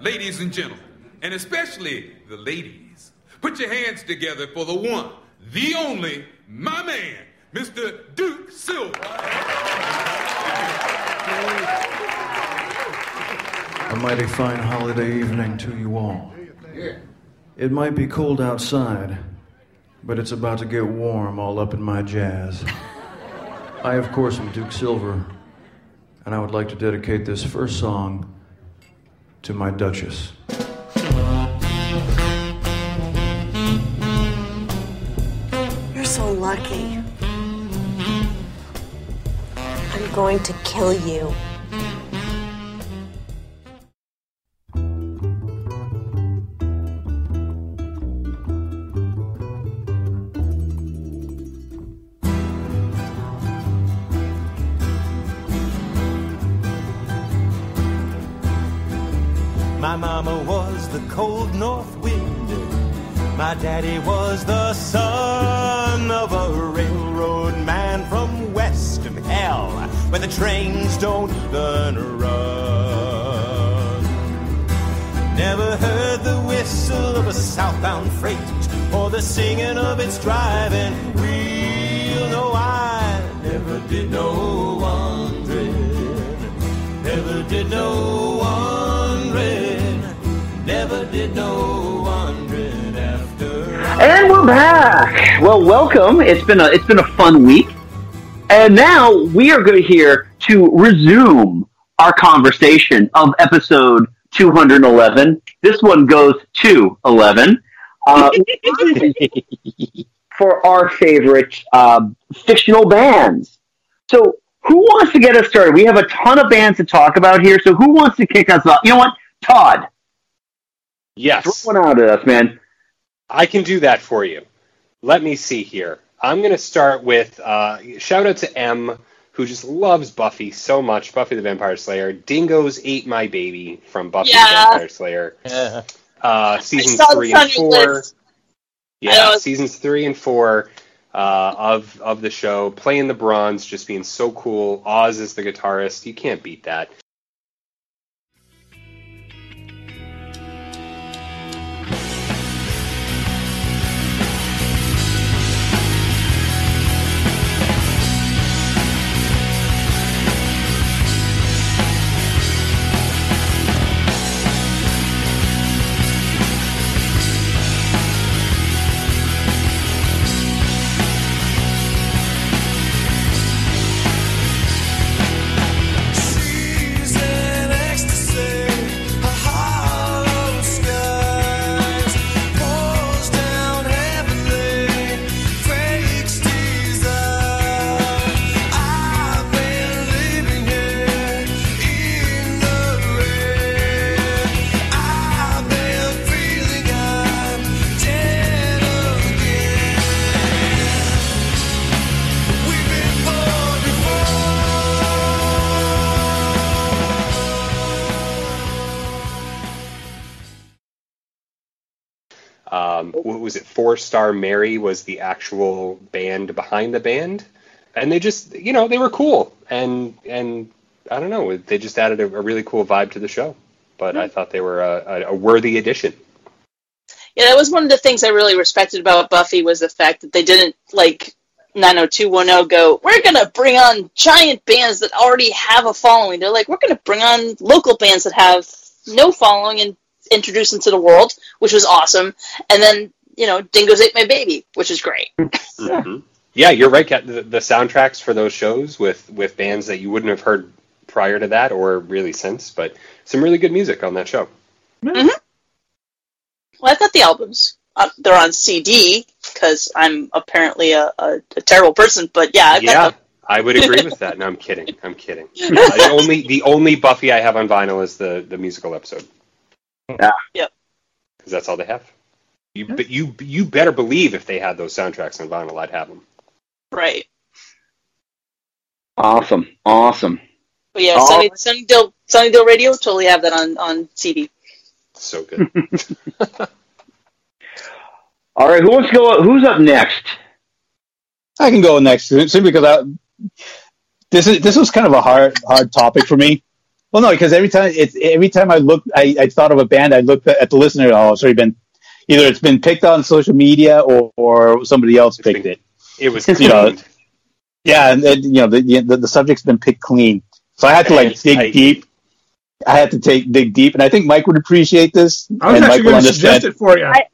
ladies and gentlemen, and especially the ladies, put your hands together for the one, the only, my man, Mr. Duke Silver. A mighty fine holiday evening to you all. It might be cold outside, but it's about to get warm all up in my jazz. I, of course, am Duke Silver, and I would like to dedicate this first song to my Duchess. You're so lucky. I'm going to kill you. Daddy was the son of a railroad man from western hell, where the trains don't even run. Never heard the whistle of a southbound freight or the singing of its driving wheel. No, I never did know wandering. Never did know wandering. Never did after. And we're back. Well, welcome. It's been a it's been a fun week, and now we are going to here to resume our conversation of episode 211. This one goes to 11 uh, for our favorite uh, fictional bands. So, who wants to get us started? We have a ton of bands to talk about here. So, who wants to kick us off? You know what, Todd, Yes, throw one out at us, man. I can do that for you. Let me see here. I'm going to start with uh, shout out to M, who just loves Buffy so much. Buffy the Vampire Slayer. Dingoes ate my baby from Buffy Yeah. the Vampire Slayer. Yeah. Uh, seasons saw three and four. list. Yeah, seasons three and four uh, of of the show. Playing the bronze, just being so cool. Oz is the guitarist. You can't beat that. Four Star Mary was the actual band behind the band, and they just, you know, they were cool, and and I don't know, they just added a, a really cool vibe to the show. But I hmm. thought they were a, a, a worthy addition. Yeah, that was one of the things I really respected about Buffy was the fact that they didn't like 90210 go, we're going to bring on giant bands that already have a following. They're like, we're going to bring on local bands that have no following and introduce them to the world, which was awesome. And then, you know, Dingoes Ate My Baby, which is great. Mhm. Yeah, you're right, Kat. The, the soundtracks for those shows with with bands that you wouldn't have heard prior to that or really since, but some really good music on that show. Well, I've got the albums. Uh, they're on CD because I'm apparently a, a, a terrible person, but yeah, I've yeah, got. I would agree with that. No, I'm kidding. I'm kidding. Uh, the only the only Buffy I have on vinyl is the the musical episode. Yeah. Yep. Because that's all they have. You but you you better believe if they had those soundtracks on vinyl, I'd have them. Right. Awesome, awesome. But yeah, Oh. Sunny, Sunnydale, Sunnydale Radio totally have that on, on CD. So good. All right, who wants to go? Who's up next? I can go next simply because I, this is this was kind of a hard hard topic for me. Well, no, because every time it's every time I look, I, I thought of a band. I looked at the listener. Oh, it's already been either it's been picked on social media or, or somebody else picked it. It was You know, cleaned. Yeah, and, and you know the, the the subject's been picked clean, so I had to like dig I- deep. I had to take dig deep, and I think Mike would appreciate this. I was and actually going to suggest it for you. I-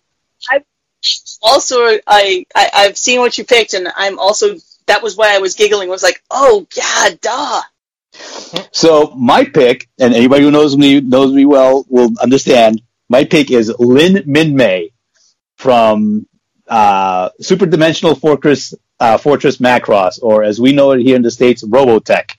Also, I, I I've seen what you picked, and I'm also that was why I was giggling. Was like, oh yeah, duh. So my pick, and anybody who knows me knows me well will understand. My pick is Lin Min Mei from uh, Super Dimensional Fortress uh, Fortress Macross, or as we know it here in the states, Robotech.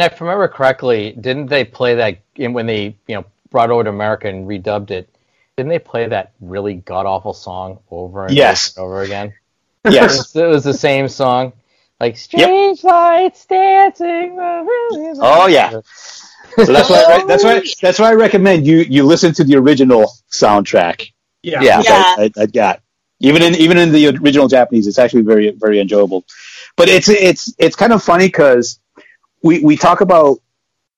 And if I remember correctly, didn't they play that in when they you know brought over to America and redubbed it? Didn't they play that really god awful song over and Yes. over and over again? Yes. it was the same song, like "Strange Lights Dancing." Oh Oh yeah. So that's why I, that's why that's why I recommend you you listen to the original soundtrack. Yeah. Yeah, Yeah. I, I, I got even in even in the original Japanese, it's actually very very enjoyable. But it's it's it's kind of funny because we we talk about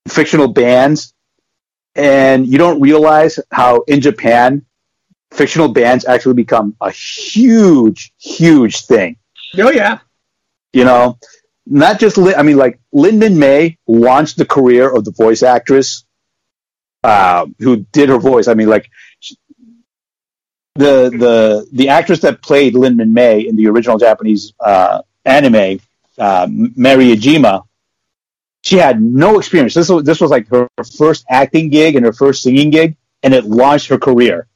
fictional bands, and you don't realize how in Japan, fictional bands actually become a huge huge thing. Oh yeah. You know, not just Lin, I mean like Lin Min May launched the career of the voice actress uh, who did her voice. I mean like the the the actress that played Lin Min May in the original Japanese uh, anime, uh, Mari Iijima, she had no experience. This was this was like her first acting gig and her first singing gig, and it launched her career.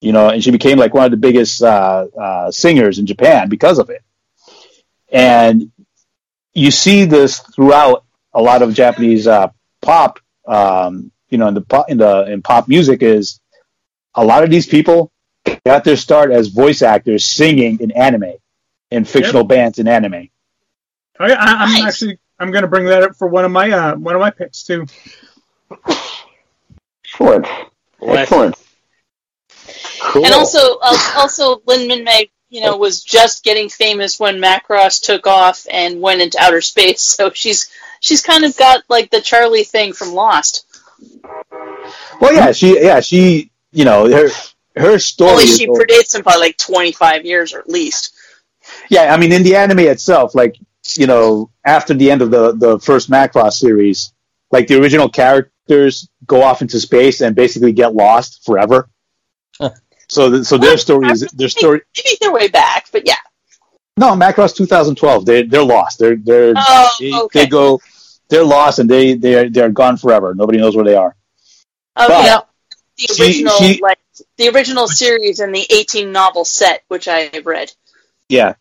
You know, and she became like one of the biggest uh, uh, singers in Japan because of it. And you see this throughout a lot of Japanese uh, pop. Um, you know, in the pop in the in pop music is a lot of these people got their start as voice actors singing in anime, in fictional bands in anime. I, I, I'm Nice. actually I'm going to bring that up for one of my uh, one of my picks too. Excellent. Excellent. Cool. And also, uh, also Lin Min May, you know, was just getting famous when Macross took off and went into outer space. So she's she's kind of got like the Charlie thing from Lost. Well, yeah, she, yeah, she, you know, her her story. Only she predates him by like 25 years or at least. yeah, I mean, in the anime itself, like you know, after the end of the the first Macross series, like the original characters go off into space and basically get lost forever. so, th- so their story is their story. They make their way back, but yeah. No, Macross 2012. They they're lost. They're they're Oh, they, okay. they go they're lost and they they're they're gone forever. Nobody knows where they are. Okay, But- now, the She- original, she- like the original series and the 18 novel set, which I have read. Yeah,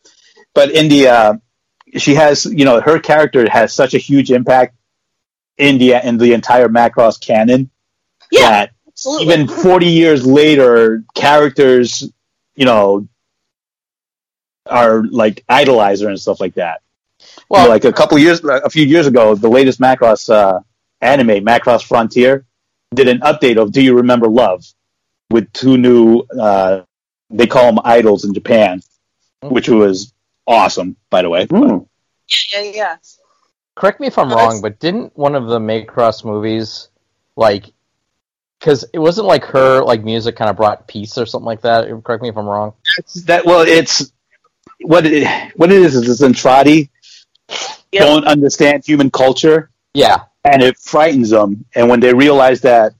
but in the uh, she has you know her character has such a huge impact in the in the entire Macross canon Yeah, that absolutely. even 40 years later, characters you know are like idolizer and stuff like that. Well, You know, like a couple years, a few years ago, the latest Macross uh, anime, Macross Frontier, did an update of Do You Remember Love with two new, uh, they call them idols in Japan, which was awesome, by the way. Hmm. yeah, yeah, yeah. correct me if I'm No, wrong, it's- but didn't one of the Macross movies like because it wasn't like her like music kind of brought peace or something like that? Correct me if I'm wrong. That well, it's what it what it is is it's Zentradi Yep. don't understand human culture, Yeah, and it frightens them. And when they realize that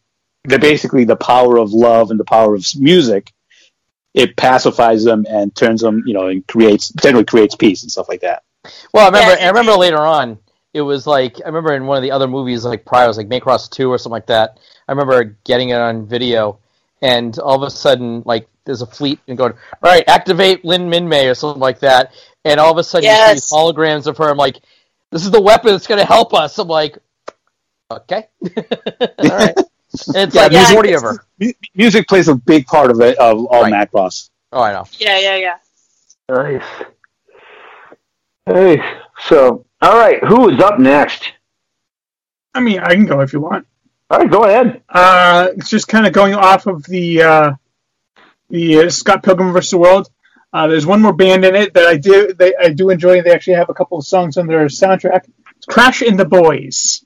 they're basically the power of love and the power of music, it pacifies them and turns them, you know, and creates generally creates peace and stuff like that. Well, I remember. I remember later on, it was like I remember in one of the other movies, like prior, it was like Maycross Two or something like that. I remember getting it on video, and all of a sudden, like there's a fleet and going, all right, activate Lin Min May or something like that, and all of a sudden you see these holograms of her. I'm like, this is the weapon that's going to help us. I'm like, okay, all right. And it's like music, 40 of her. music plays a big part of it of all Macross. Oh, I know. Yeah, yeah, yeah. Nice. Hey, so all right, who is up next? I mean, I can go if you want. All right, go ahead. Uh, it's just kind of going off of the uh, the uh, Scott Pilgrim vs. the World. Uh, there's one more band in it that I do they, I do enjoy. They actually have a couple of songs on their soundtrack. It's Crash and the Boys.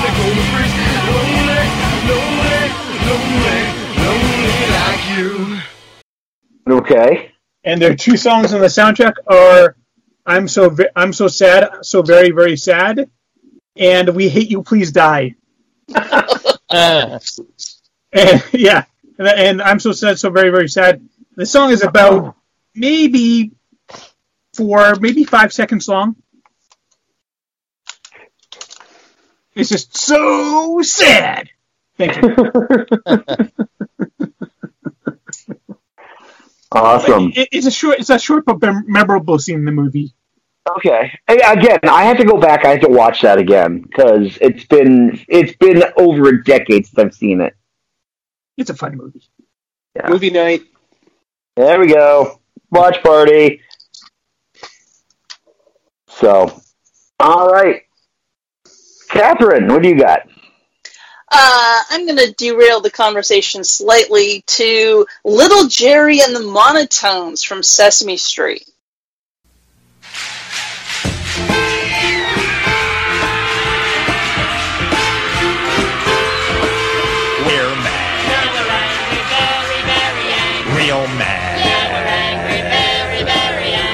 Okay. And their two songs on the soundtrack are "I'm so Ve- I'm so sad, so very very sad," and "We Hate You, Please Die." And yeah, and, and I'm so sad, so very very sad. The song is about maybe four, maybe five seconds long. It's just so sad. Thank you. Awesome. It- it's a short, it's a short but memorable scene in the movie. Okay. A- Again, I have to go back. I have to watch that again because it's been it's been over a decade since I've seen it. It's a fun movie. Yeah. Movie night. There we go. Watch party. So, all right, Catherine, what do you got? Uh, I'm going to derail the conversation slightly to Little Jerry and the Monotones from Sesame Street. We're mad. Real mad.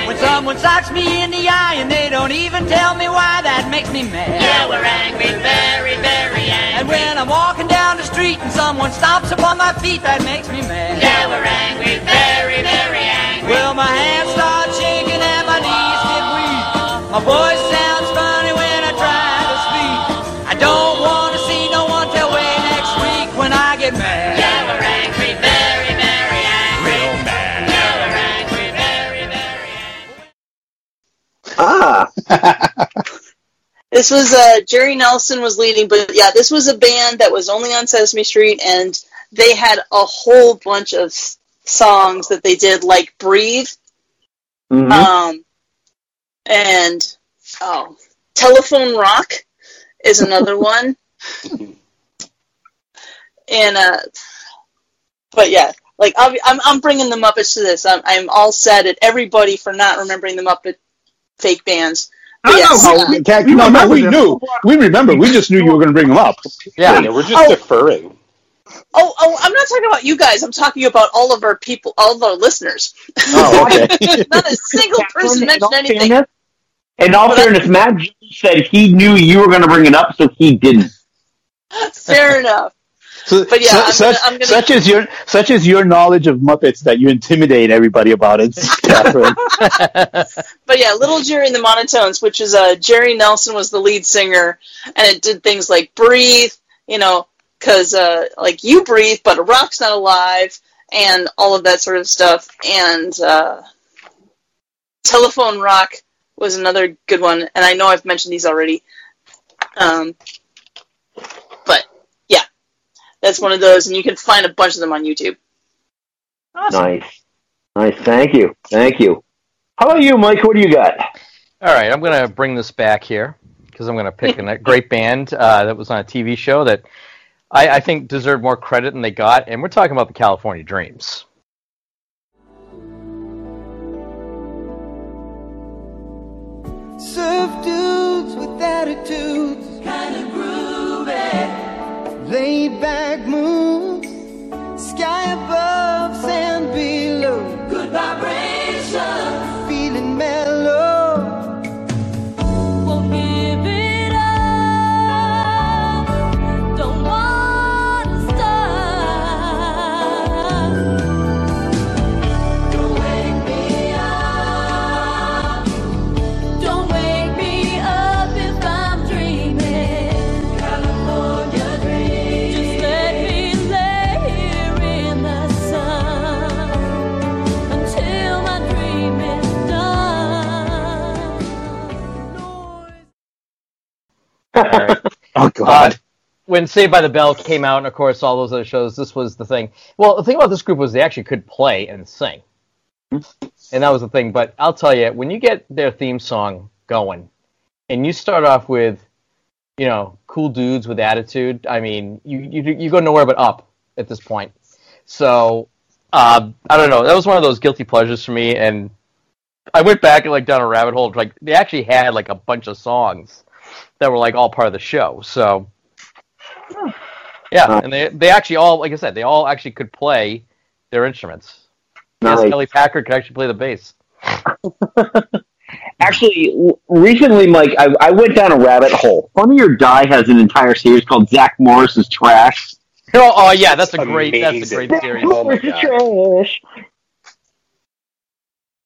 When someone socks me in the eye and they don't even tell me why, that makes me mad. Yeah, we're angry, very, very angry. And when I'm walking down the street and someone stomps upon my feet, that makes me mad. Yeah, we're angry, very, very angry. Well, my hands start shaking and my knees get weak. My voice Ah, This was uh, Jerry Nelson was leading, but yeah, this was a band that was only on Sesame Street, and they had a whole bunch of songs that they did, like "Breathe," mhm. um, and oh, "Telephone Rock" is another one, and uh, but yeah, like I'm I'm, I'm bringing the Muppets to this. I'm I'm all sad at everybody for not remembering the Muppet fake bands. But I yes, don't know. We can't- no, no, we knew. We remember. We just knew you were going to bring them up. Yeah. Yeah, we're just Oh. deferring. Oh, oh, I'm not talking about you guys. I'm talking about all of our people, all of our listeners. Oh, okay. not a single person mentioned anything. fairness, in all fairness, Matt just said he knew you were going to bring it up, so he didn't. Fair enough. So, But yeah, so- I'm such, gonna- I'm gonna- such is your such is your knowledge of Muppets that you intimidate everybody about it, Catherine. But yeah, Little Jerry and the Monotones, which is uh, Jerry Nelson was the lead singer, and it did things like "Breathe," you know, because uh, like you breathe, but a rock's not alive, and all of that sort of stuff. And uh, "Telephone Rock" was another good one, and I know I've mentioned these already. Um, that's one of those, and you can find a bunch of them on YouTube. Nice, nice. Thank you, thank you. How about you, Mike? What do you got? All right, I'm going to bring this back here because I'm going to pick a great band uh, that was on a TV show that I, I think deserved more credit than they got, and we're talking about the California Dreams. Surf dudes with attitudes, kinda groovy. Laid back moves, sky above, sand below. Good vibration, Oh God. Uh, when Saved by the Bell came out, and of course all those other shows, this was the thing. Well, the thing about this group was they actually could play and sing, and that was the thing. But I'll tell you, when you get their theme song going, and you start off with, you know, cool dudes with attitude, I mean, you you you go nowhere but up at this point. So uh, I don't know. That was one of those guilty pleasures for me, and I went back and like down a rabbit hole. Like they actually had like a bunch of songs that were like all part of the show. So yeah, and they they actually all like I said, they all actually could play their instruments. Yes, Kelly Packard could actually play the bass. Actually, recently, Mike, I, I went down a rabbit hole. Funny or Die has an entire series called Zach Morris's Trash. Oh, oh yeah, that's a great that's a great series. Trash.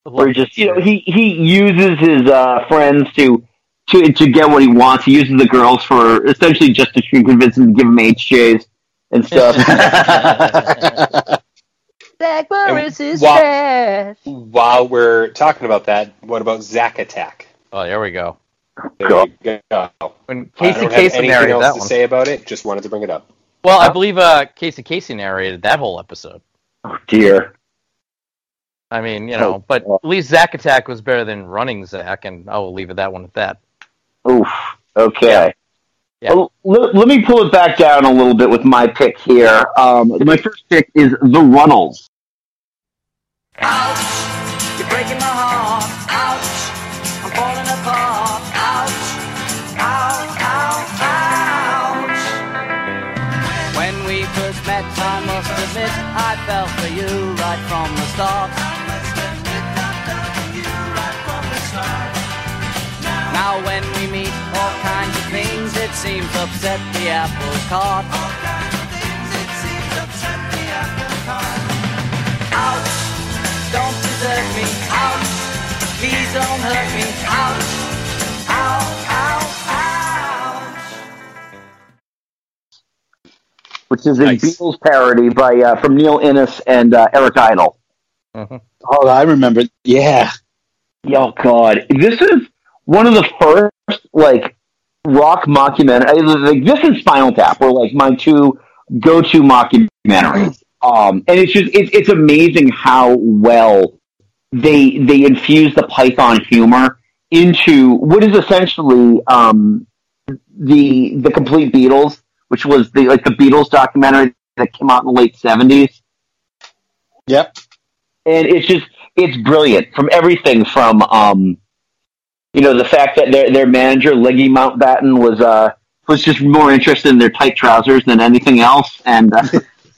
Where he just, you know, he, he uses his uh, friends to, to to get what he wants. He uses the girls for essentially just to convince them to give him HJs and stuff. Zach Morris is while, while we're talking about that, what about Zack Attack? Oh, there we go. There you go. When I Casey Kasem anything narrated else that to one. say about it. Just wanted to bring it up. Well, I believe uh, Casey Casey narrated that whole episode. Oh, dear. I mean, you know, but at least Zack Attack was better than Running Zack, and I will leave it that one at that. Oof. Okay. Well, let, let me pull it back down a little bit with my pick here. Um, my first pick is The Rutles. You're breaking my heart. Ouch. I'm falling apart. Ouch. Ow, ow, ouch. When we first met, I must admit, I fell for you right from the start. It seems upset the apple cart. Ouch! Don't desert me. Ouch! Please don't hurt me. Ouch! Ow! Ow! Ouch! which is a Beatles parody by uh, from Neil Innes and uh, Eric Idle. Oh, I remember. Yeah. Oh God, this is one of the first like rock mockumentary. Like this and Spinal Tap were like my two go-to mockumentaries. Um, and it's just it's it's amazing how well they they infuse the Python humor into what is essentially um, the the complete Beatles, which was the like the Beatles documentary that came out in the late seventies. Yep. And it's just it's brilliant from everything from um, you know the fact that their their manager Leggy Mountbatten was uh was just more interested in their tight trousers than anything else, and uh,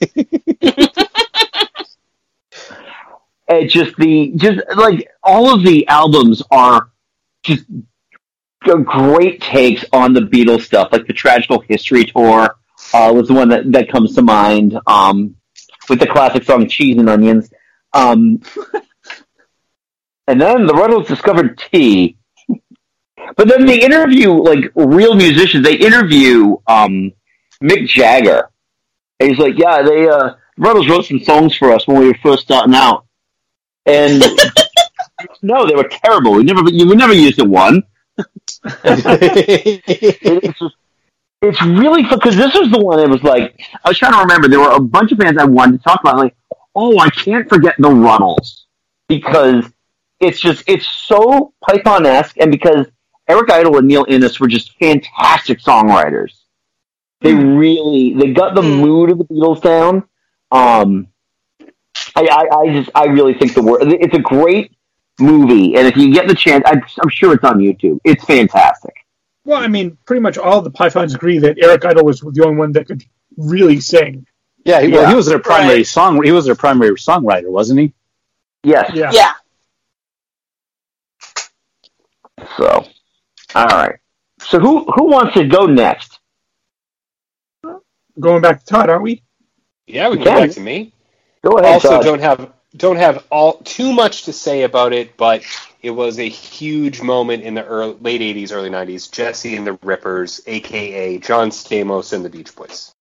it just the just like all of the albums are just great takes on the Beatles stuff, like the Tragical History tour uh, was the one that that comes to mind um, with the classic song "Cheese and Onions." Um, and then the Rutles discovered tea. But then they interview like real musicians. They interview um, Mick Jagger, and he's like, "Yeah, they uh, Rutles wrote some songs for us when we were first starting out." And no, they were terrible. We never, we never used it one. it's, just, it's really because this was the one. It was like I was trying to remember. There were a bunch of bands I wanted to talk about. Like, oh, I can't forget the Rutles because it's just it's so Python esque, and because Eric Idle and Neil Innes were just fantastic songwriters. They really they got the mood of the Beatles down. Um, I, I, I just I really think the word it's a great movie, and if you get the chance, I, I'm sure it's on YouTube. It's fantastic. Well, I mean, pretty much all the Pythons agree that Eric Idle was the only one that could really sing. Yeah, he, well, he was their primary song. He was their primary songwriter, wasn't he? Yes. Yeah. Yeah. So, all right. So who who wants to go next? Going back to Todd, aren't we? Yeah, we can Okay. go back to me. Go ahead. also Todd. don't have don't have all too much to say about it, but it was a huge moment in the early, late '80s, early '90s. Jesse and the Rippers, aka John Stamos and the Beach Boys.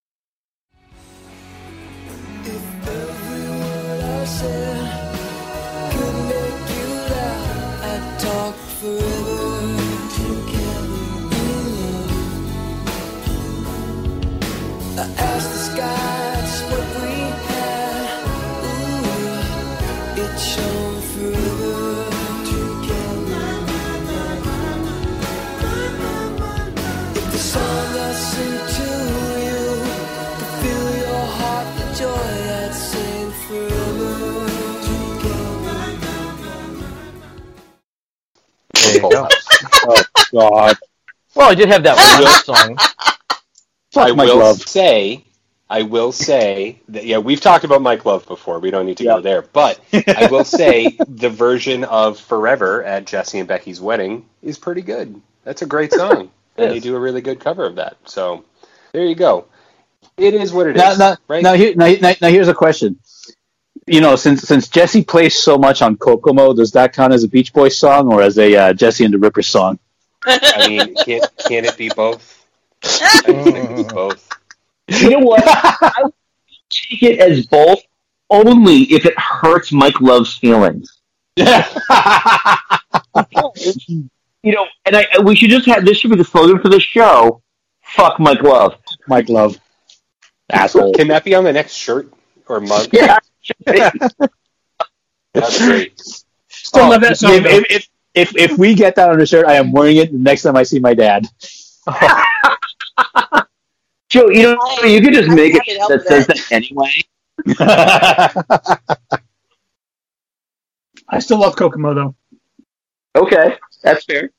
Oh God. Well, I did have that I will- one song. I Mike will Love. say, I will say that yeah, we've talked about Mike Love before. We don't need to go there, but I will say the version of "Forever" at Jesse and Becky's wedding is pretty good. That's a great song, and they do a really good cover of that. So there you go. It is what it is, Now, now, right? now, here, now, now, now here's a question. You know, since since Jesse plays so much on Kokomo, does that count as a Beach Boys song or as a uh, Jesse and the Ripper song? I mean, can't can it be both? I think it's both. You know what? I would take it as both only if it hurts Mike Love's feelings. Yeah. you know, and I we should just have this should be the slogan for the show. Fuck Mike Love. Mike Love. Asshole. Can that be on the next shirt or mug? Yeah. That's great. Still love that oh, song. If, if, if, if, if we get that on a shirt, I am wearing it the next time I see my dad. Joe, you know, you could just I make it that says that. that anyway. I still love Kokomo though. Okay, that's fair.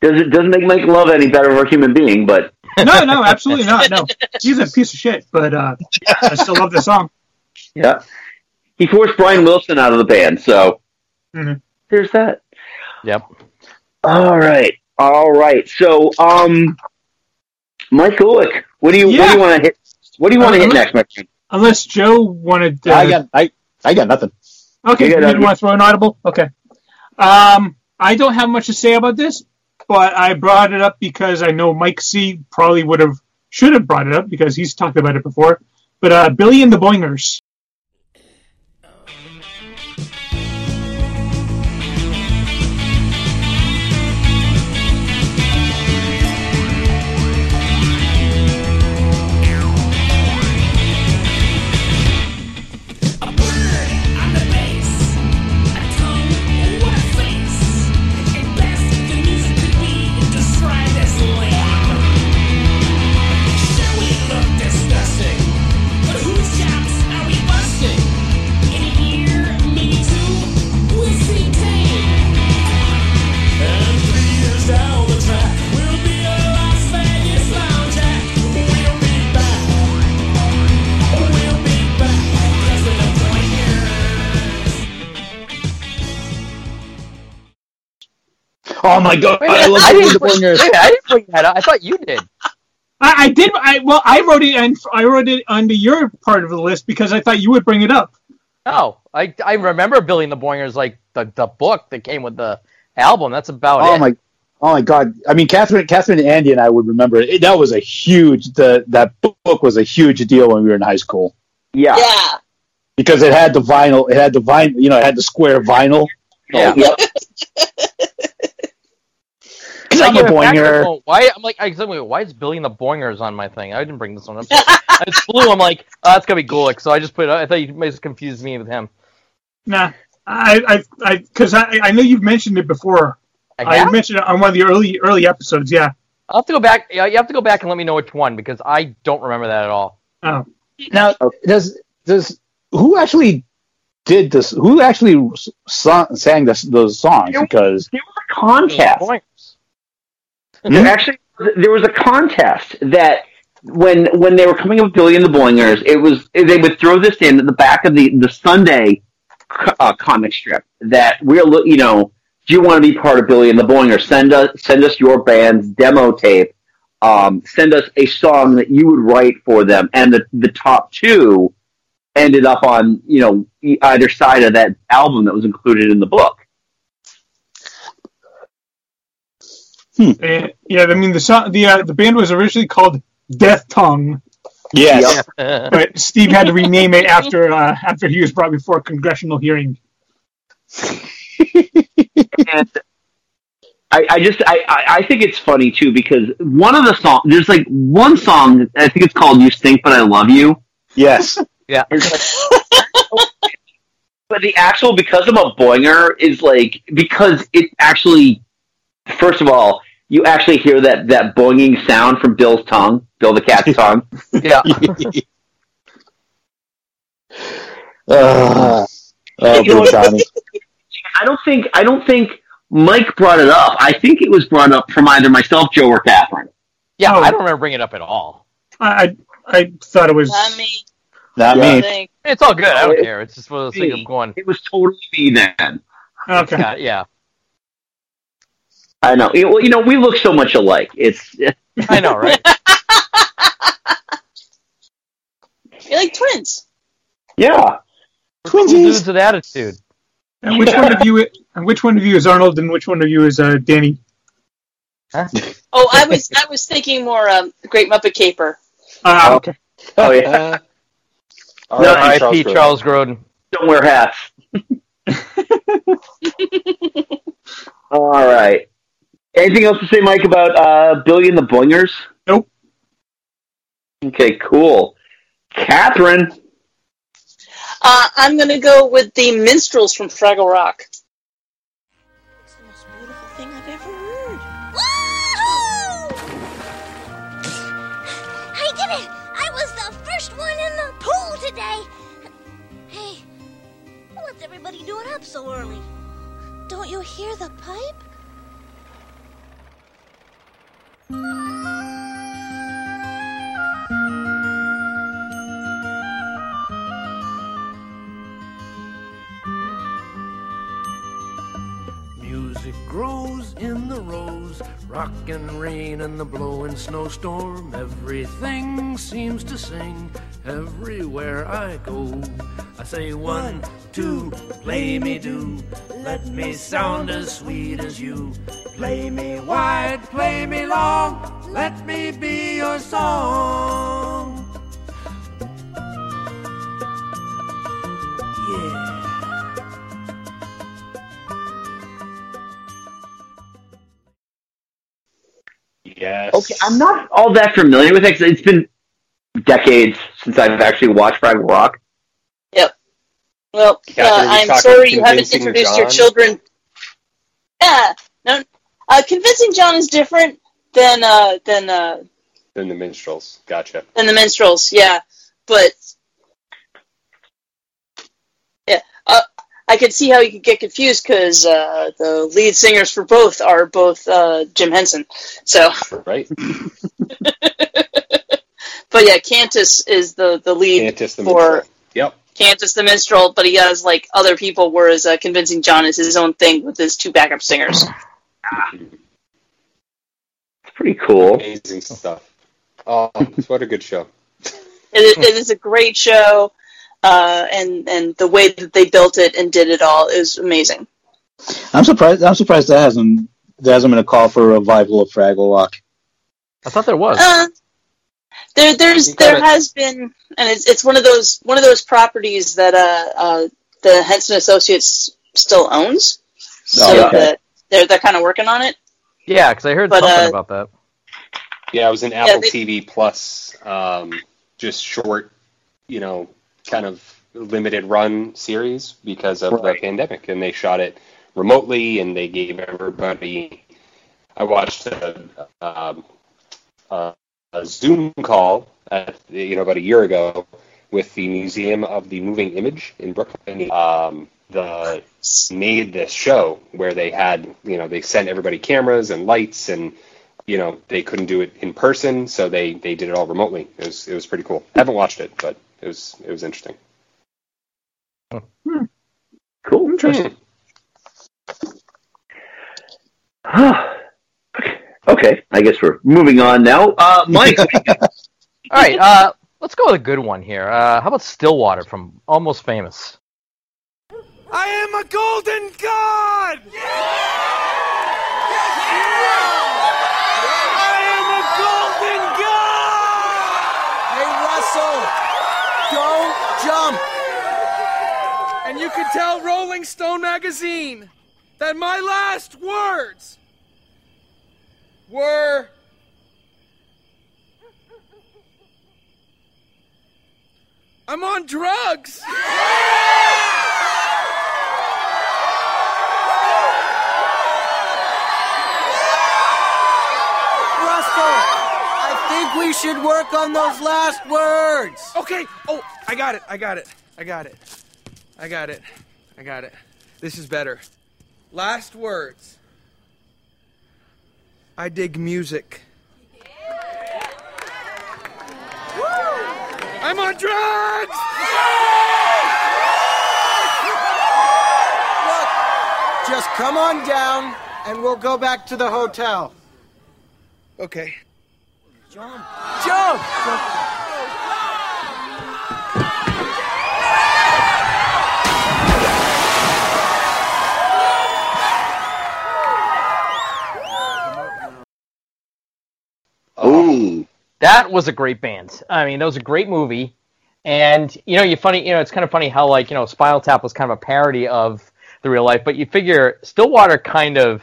Does it doesn't make Mike Love any better of a human being, but No, no, absolutely not. No, he's a piece of shit, but uh, I still love the song. yeah, he forced Brian Wilson out of the band, so Mhm. there's that. Yep. All right, all right. So, um, Mike Gulick, what do you what do you want to hit? What do you want to Uh, hit next, my friend? Unless Joe wanted. Uh, I got I, I got nothing. Okay, You you didn't want to throw an audible? Okay. Um, I don't have much to say about this, but I brought it up because I know Mike C probably would have should have brought it up because he's talked about it before. But uh, Billy and the Boingers. Oh my god, Wait, I love I, didn't bring, Boingers. wait, I didn't bring that up. I thought you did. I, I did. I well, I wrote it and I wrote it under your part of the list because I thought you would bring it up. No, I I remember Billy and the Boingers like the the book that came with the album. That's about Oh it. my, oh my God! I mean, Catherine, Catherine, and Andy and I would remember it. That was a huge. The that book was a huge deal when we were in high school Yeah, Yeah. because it had the vinyl. It had the vinyl. You know, it had the square vinyl. Yeah. Yep. Because I'm a Like, back boinger. Why? I'm like, I said, wait, why is Billy and the Boingers on my thing? I didn't bring this one up. I just flew. I'm like, oh, that's gonna be Gulick. So I just put. it I thought you might have confused me with him. Nah, I, I, I, because I, I know you've mentioned it before, I have? mentioned it on one of the early early episodes. Yeah. I'll have to go back. Yeah, you have to go back and let me know which one because I don't remember that at all. Oh. Now, does does who actually did this? Who actually sung, sang this, those songs? Because they were a contest. There actually there was a contest that when when they were coming up with Billy and the Boingers, it was they would throw this in at the back of the the Sunday uh, comic strip that we're you know do you want to be part of Billy and the Boingers? Send us send us your band's demo tape. Um, send us a song that you would write for them, and the the top two ended up on you know either side of that album that was included in the book. Uh, yeah, I mean the song, the uh, the band was originally called Death Tongue. Yes. but Steve had to rename it after uh, after he was brought before a congressional hearing. and I, I just I, I I think it's funny too because one of the songs there's like one song I think it's called "You Stink But I Love You." Yes. Yeah. but the actual because I'm a boinger is like because it actually first of all you actually hear that that boinging sound from Bill's tongue, Bill the cat's tongue. Yeah. Uh, oh, You know? Johnny. I don't think I don't think Mike brought it up. I think it was brought up from either myself, Joe, or Catherine. Yeah, I don't remember bringing it up at all. I I, I thought it was Not me. Not Yeah. me. It's all good. I don't it- care. It's just one of those things I'm going. It was totally me then. okay. Yeah, yeah. I know. It- well, you know, we look so much alike. It's I know, right? You're like twins. yeah. Cool dudes with attitude. And which one of you and which one of you is Arnold and which one of you is uh, Danny? Oh, I was I was thinking more um, Great Muppet Caper. Ah, okay. Oh yeah. R.I.P. R.I.P. Charles Charles Grodin. Don't wear hats. All right. Anything else to say, Mike, about uh, Billy and the Boingers? Nope. Okay, cool. Catherine. Uh, I'm gonna go with the minstrels from Fraggle Rock. thing I've ever heard. I did it! I was the first one in the pool today! Hey, what's everybody doing up so early? Don't you hear the pipe? Music grows in the rose, rock and rain and the blowing snowstorm. Everything seems to sing everywhere I go. I say one, two, play me do. Let me sound as sweet as you. Play me wide, play me long. Let me be your song. Yes. Okay, I'm not all that familiar with it. It's been decades since I've actually watched Fraggle Rock. Yep. Well, Catherine, uh, I'm sorry you haven't Convincing introduced your children. Yeah, no. Uh, convincing John is different than uh, than uh, Then the minstrels. Gotcha. than the minstrels. Yeah, but yeah, uh, I could see how you could get confused because uh, the lead singers for both are both uh, Jim Henson. So, Right? but yeah, Cantus is the the lead Cantus the for minstrel. Yep. Cantus the minstrel, but he has like other people. Whereas uh, convincing John is his own thing with his two backup singers. It's pretty cool. Amazing stuff. Oh, what a good show. It, it is a great show, uh, and and the way that they built it and did it all is amazing. I'm surprised. I'm surprised that hasn't there hasn't been a call for a revival of Fraggle Rock. I thought there was. Uh, there there's there it. has been, and it's it's one of those one of those properties that uh, uh the Henson Associates still owns. So Oh, okay. that they're they're kind of working on it. Yeah, because I heard But, something uh, about that. Yeah, it was an Apple they- TV Plus, um, just short, you know, kind of limited run series because of the pandemic, and they shot it remotely, and they gave everybody. I watched a, um, a, a Zoom call, at, you know, about a year ago with the Museum of the Moving Image in Brooklyn. Um, the made this show where they had, you know, they sent everybody cameras and lights, and you know, they couldn't do it in person, so they they did it all remotely. It was it was pretty cool. I haven't watched it, but it was it was interesting. Cool. Interesting. okay, I guess we're moving on now. Uh, Mike, All right, uh, let's go with a good one here. Uh, how about Stillwater from Almost Famous? I am a golden god! I And you can tell Rolling Stone magazine that my last words were I'm on drugs. Russell, I think we should work on those last words. Okay. Oh, I got it. I got it. I got it. I got it. I got it. This is better. Last words. I dig music. I'm on drugs! Look, just come on down and we'll go back to the hotel. Okay. Jump. Jump. Ooh. That was a great band. I mean, that was a great movie. And you know, you funny, you know, it's kind of funny how like you know, Spinal Tap was kind of a parody of the real life, but you figure Stillwater kind of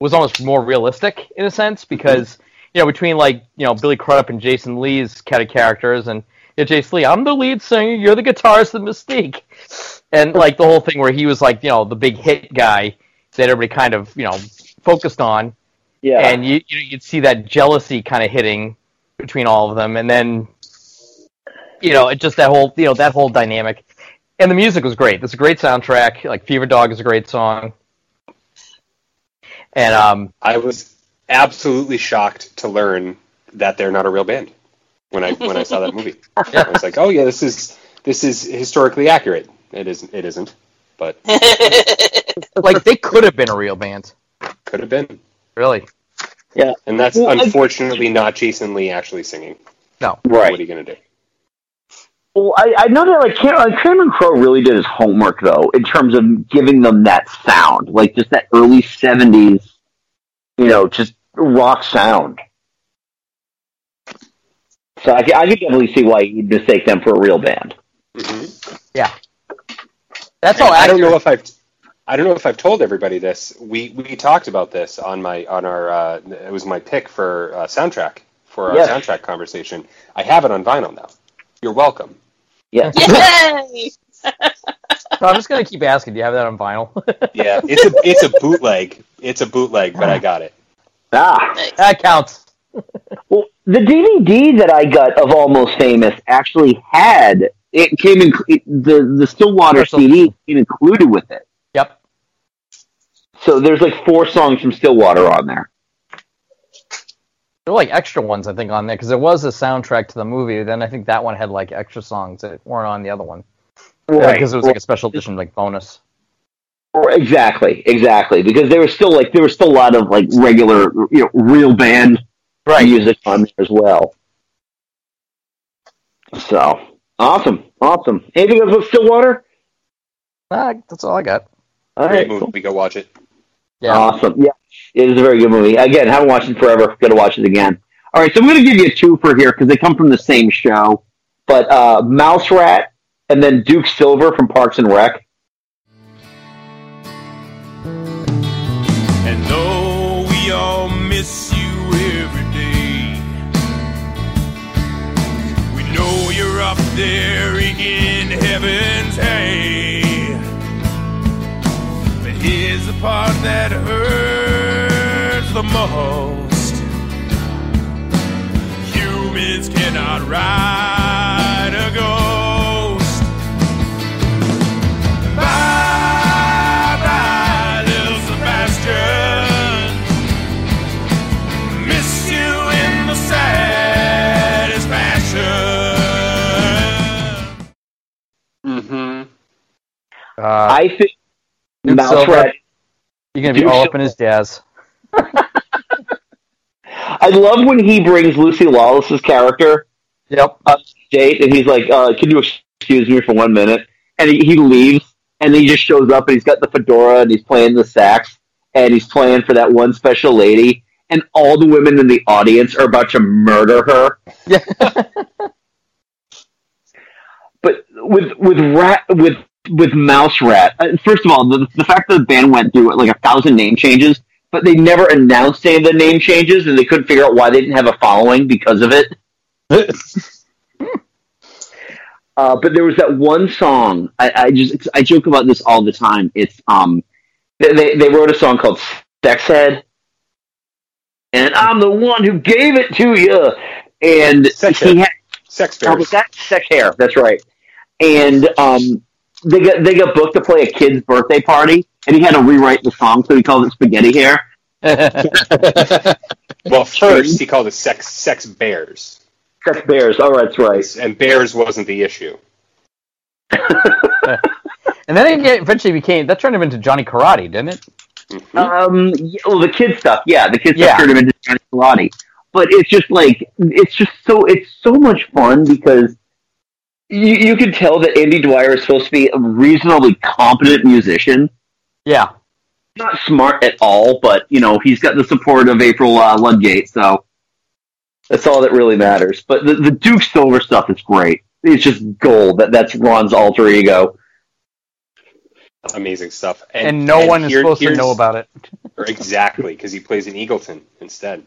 was almost more realistic in a sense because you know between like you know Billy Crudup and Jason Lee's kind of characters and you know, Jason Lee, I'm the lead singer, you're the guitarist, the Mystique, and like the whole thing where he was like you know the big hit guy that everybody kind of you know focused on, Yeah. and you you'd see that jealousy kind of hitting between all of them, and then you know it just that whole you know that whole dynamic, and the music was great. It's a great soundtrack. Like Fever Dog is a great song, and um, I was absolutely shocked to learn that they're not a real band when I when I saw that movie. yeah. I was like, oh yeah, this is this is historically accurate. It isn't. It isn't. But like they could have been a real band. could have been. Really? Yeah. And that's Well, I- unfortunately not Jason Lee actually singing. No. Right. What are you gonna do? Well, I, I know that like, Cam- like Cameron Crowe really did his homework though, in terms of giving them that sound, like just that early '70s, you know, just rock sound. So I, ca- I can definitely see why you'd mistake them for a real band. Mm-hmm. Yeah. That's all. I don't know if I've I don't know if I've told everybody this. We we talked about this on my on our uh, it was my pick for uh, soundtrack for our Yes. soundtrack conversation. I have it on vinyl now. You're welcome. Yeah. Yay! So I'm just gonna keep asking. Do you have that on vinyl? Yeah, it's a it's a bootleg. It's a bootleg, but I got it. Ah, that counts. Well, the DVD that I got of Almost Famous actually had it came in it, the the Stillwater CD came included with it. Yep. So there's like four songs from Stillwater on there. There were like extra ones, I think, on there because there was a soundtrack to the movie. Then I think that one had like extra songs that weren't on the other one. Right. Because it was like a special edition, like bonus. Exactly, exactly. Because there was still like there was still a lot of like regular, you know, real band right. music on there as well. So awesome, awesome. Anything else with Stillwater? Ah, that's all I got. All Great right, movie. Go watch it. Yeah. Awesome. Yeah, it is a very good movie. Again, haven't watched it forever. Got to watch it again. All right, so I'm going to give you a twofer here because they come from the same show. But uh, Mouse Rat and then Duke Silver from Parks and Rec. And though we all miss you every day, we know you're up there in heaven's hay. Part that hurts the most. Humans cannot ride a ghost. Bye bye, little Sebastian. Miss you in the saddest fashion. Mm-hmm. Uh, I think Duke Mouse Silver, Rat. You're gonna be Duke all up in his jazz. I love when he brings Lucy Lawless's character yep. up to date, and he's like, uh, "Can you excuse me for one minute?" And he, he leaves, and he just shows up, and he's got the fedora, and he's playing the sax, and he's playing for that one special lady, and all the women in the audience are about to murder her. Yeah. but with with rat with with Mouse Rat, uh, first of all, the the fact that the band went through like a thousand name changes, but they never announced any of the name changes, and they couldn't figure out why they didn't have a following because of it. uh, but there was that one song. I, I just I joke about this all the time. It's um they they, wrote a song called Sex Head, and I'm the one who gave it to you, and Sex he Head. had Sex Oh, was that sex hair? That's right. And um, they got they got booked to play a kid's birthday party, and he had to rewrite the song, so he called it Spaghetti Hair. Well, first he called it sex sex bears. Sex Bears. Oh, that's right. And bears wasn't the issue. And then it get- eventually became that turned him into Johnny Karate, didn't it? Um, well, the kid stuff, yeah, the kid Yeah. stuff turned him into Johnny Karate. But it's just like it's just so it's so much fun because you you can tell that Andy Dwyer is supposed to be a reasonably competent musician. Yeah. Not smart at all, but you know he's got the support of April uh, Ludgate, so that's all that really matters. But the, the Duke Silver stuff is great. It's just gold. That that's Ron's alter ego. Amazing stuff. And, no one is supposed to know about it. Exactly, because he plays in Eagleton instead.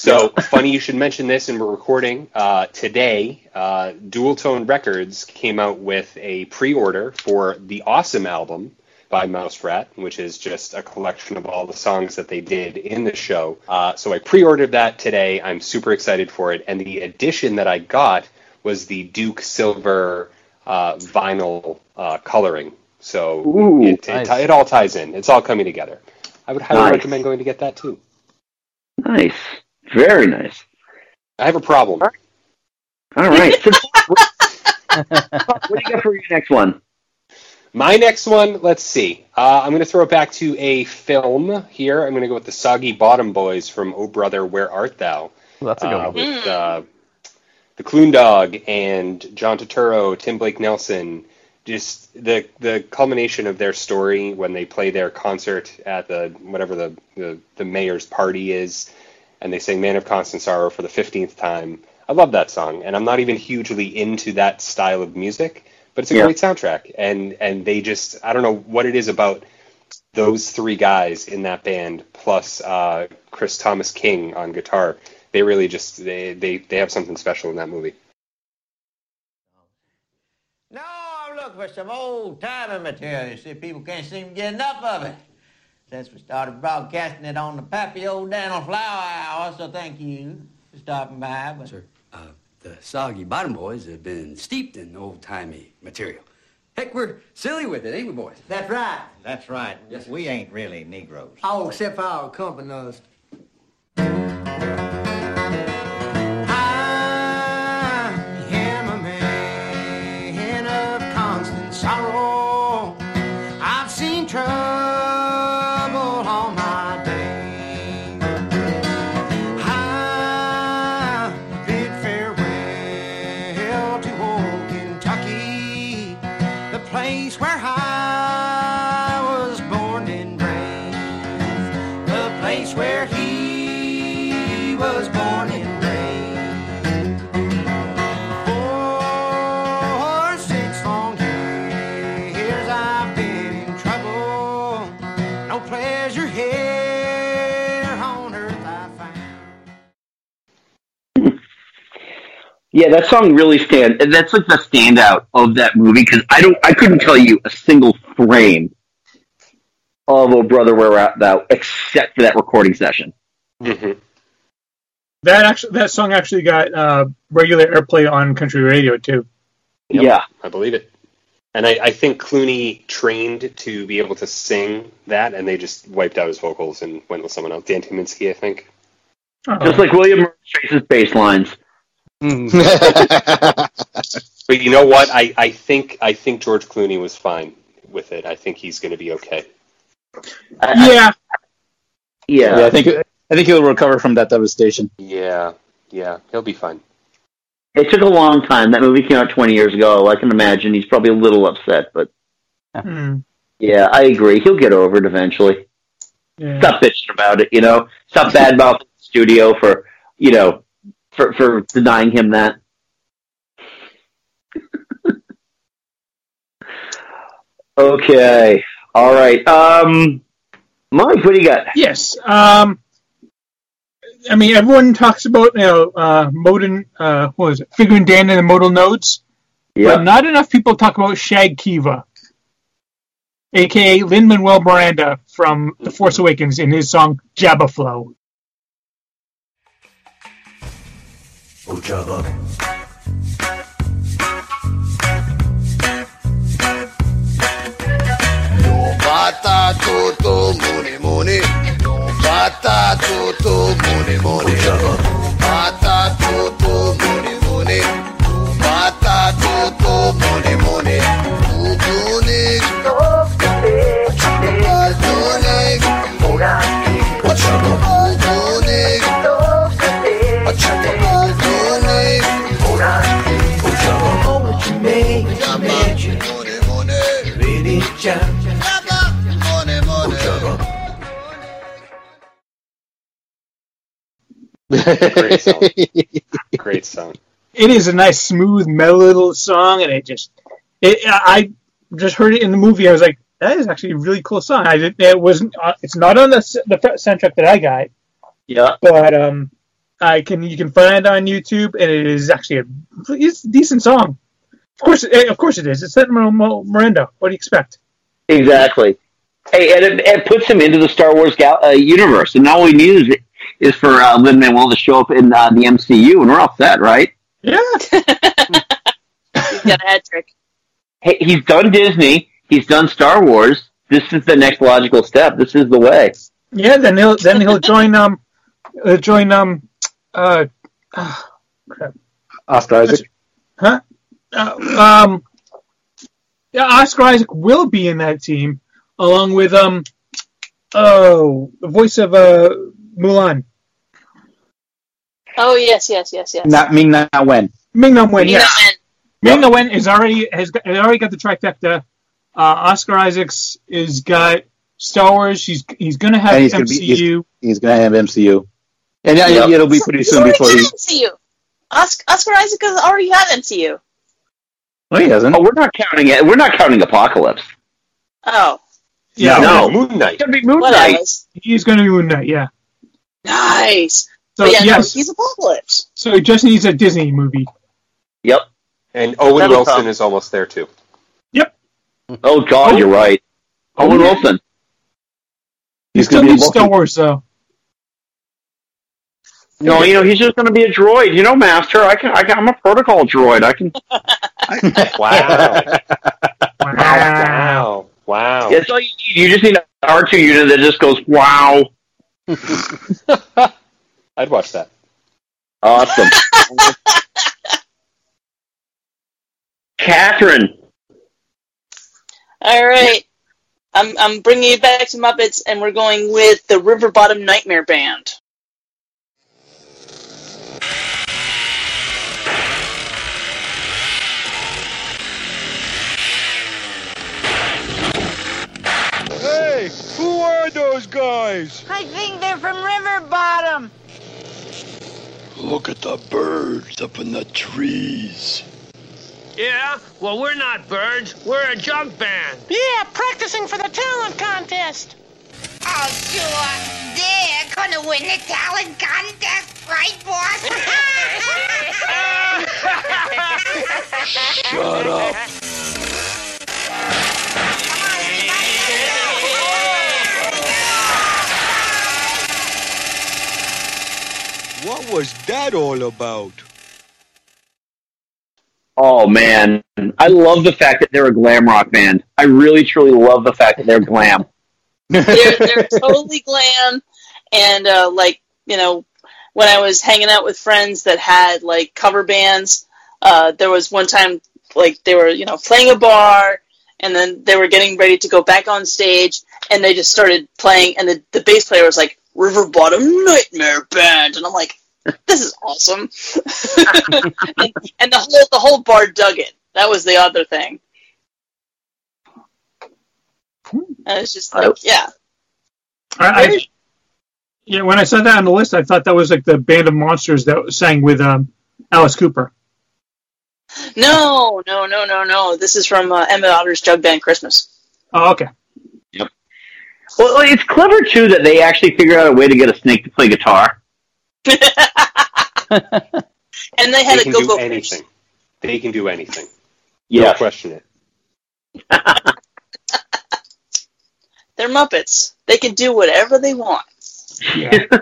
So funny you should mention this, and we're recording uh, today. Uh, Dualtone Records came out with a pre-order for the Awesome album by Mouse Rat, which is just a collection of all the songs that they did in the show. Uh, so I pre-ordered that today. I'm super excited for it, and the edition that I got was the Duke Silver uh, vinyl uh, coloring. So Ooh, it, it, nice. it all ties in. It's all coming together. I would highly Nice. recommend going to get that too. Nice, very nice. I have a problem. All right. What do you got for your next one? My next one, let's see. Uh, I'm going to throw it back to a film here. I'm going to go with the Soggy Bottom Boys from Oh Brother, Where Art Thou? that's a good uh, one. With uh, the Clune Dog and John Turturro, Tim Blake Nelson. Just the the culmination of their story when they play their concert at the whatever the, the, the mayor's party is, and they sing "Man of Constant Sorrow" for the fifteenth time. I love that song, and I'm not even hugely into that style of music, but it's a Yeah. great soundtrack. And and they just I don't know what it is about those three guys in that band plus uh, Chris Thomas King on guitar. They really just they, they they have something special in that movie. I'm looking for some old timing material. You see, people can't seem to get enough of it. Since we started broadcasting it on the Pappy O'Daniel Flour Hour, so thank you for stopping by. But Sir, uh, the Soggy Bottom Boys have been steeped in old-timey material. Heck, we're silly with it, ain't we, boys? That's right. That's right. Yes, We ain't really Negroes. Oh, except for our accompaniers. Yeah, that song really stand. That's like the standout of that movie because I don't, I couldn't tell you a single frame of "Oh Brother Where Art Thou," except for that recording session. Mm-hmm. That actually, that song actually got uh, regular airplay on country radio too. Yeah, I believe it. And I, I think Clooney trained to be able to sing that, and they just wiped out his vocals and went with someone else. Dan Tyminski, I think. just like William Trace's bass lines. But you know what? I, I think I think George Clooney was fine with it. I think he's going to be okay. Yeah. Yeah. I think I think he'll recover from that devastation. Yeah, yeah, he'll be fine. It took a long time. That movie came out 20 years ago. I can imagine he's probably a little upset, but Hmm. yeah, I agree. He'll get over it eventually. Yeah. Stop bitching about it, you know. Stop bad badmouthing the studio for, you know, for for denying him that. okay. All right. Um, Mike, what do you got? Yes. Um, I mean, everyone talks about you know uh, modal. Uh, what was it? Figrin D'an in the modal nodes. Yeah. But not enough people talk about Shag Kava, aka Lin Manuel Miranda from The Force Awakens, in his song Jabba Flow. Sbucciava. L'ho fatta tutto, muni muni. L'ho fatta tutto, muni muni. Sbucciava. Great song. Great song. It is a nice, smooth, mellow song, and it just it. I just heard it in the movie. I was like, that is actually a really cool song. I did, it wasn't. Uh, it's not on the the soundtrack that I got. Yeah. But um, I can you can find it on YouTube, and it is actually a it's a decent song. Of course, eh, of course it is. It's Lin Manuel Miranda. What do you expect? Exactly. Hey, and it, it puts him into the Star Wars gal- uh, universe, and all we need is, is for uh, Lin Manuel to show up in uh, the MCU, and we're all set, right? Yeah. He's got a hat trick. Hey, he's done Disney. He's done Star Wars. This is the next logical step. This is the way. Yeah. Then he'll then he'll join um, he'll join um, uh, ah, crap. Oscar Isaac. Huh? Uh, um, yeah, Oscar Isaac will be in that team along with um, oh, the voice of uh Mulan, Oh yes, yes, yes, yes. Not Ming Na Wen. Ming Na Wen. Ming Na Yeah, Ming Na Wen is already has, got, has already got the trifecta. Uh, Oscar Isaacs is got Star Wars. He's he's gonna have And he's gonna MCU. be he's, he's gonna have MCU. And yeah, Yep. it'll be pretty He's soon before he. MCU. Oscar, Oscar Isaac has already had MCU. No, he hasn't. Oh, we're not counting it. We're not counting Apocalypse. Oh, yeah, No. Moon Knight. It's gonna be Moon. Knight. he's gonna be Moon Knight. Yeah. Nice. So but yeah, yes, no, he's Apocalypse. so he just needs a Disney movie. Yep. And Owen That'll Wilson come. is almost there too. Yep. Oh God, Oh. you're right. Oh, Owen yeah. Wilson. He He's gonna be. Star Wars though. No, you know he's just gonna be a droid. You know, Master. I can. I can I'm a protocol droid. I can. Wow. Wow. wow. Wow. That's all you need. You just need an R two unit that just goes wow. I'd watch that. Awesome. Catherine. All right. I'm I'm bringing you back to Muppets, and we're going with the River Bottom Nightmare Band. Hey, who are those guys? I think they're from River Bottom. Look at the birds up in the trees. Yeah? Well, we're not birds. We're a junk band. Yeah, practicing for the talent contest. Oh, sure. They're gonna win the talent contest, right, boss? Shut up. What was that all about? Oh man, I love the fact that they're a glam rock band. I really truly love the fact that they're glam. they're, they're totally glam and uh, like you know when i was hanging out with friends that had like cover bands uh, there was one time like they were you know playing a bar and then they were getting ready to go back on stage and they just started playing and the, the bass player was like river bottom nightmare band and i'm like this is awesome and, and the whole the whole bar dug it that was the other thing and it's just like yeah I, I, yeah, when I saw that on the list, I thought that was like the band of monsters that sang with um, Alice Cooper. No, no, no, no, no. This is from uh, Emmett Otter's Jug Band Christmas. Oh, okay. Well, it's clever too that they actually figure out a way to get a snake to play guitar. And they had they a can go do go anything. They can do anything. Yeah. Don't question it. They're Muppets. They can do whatever they want.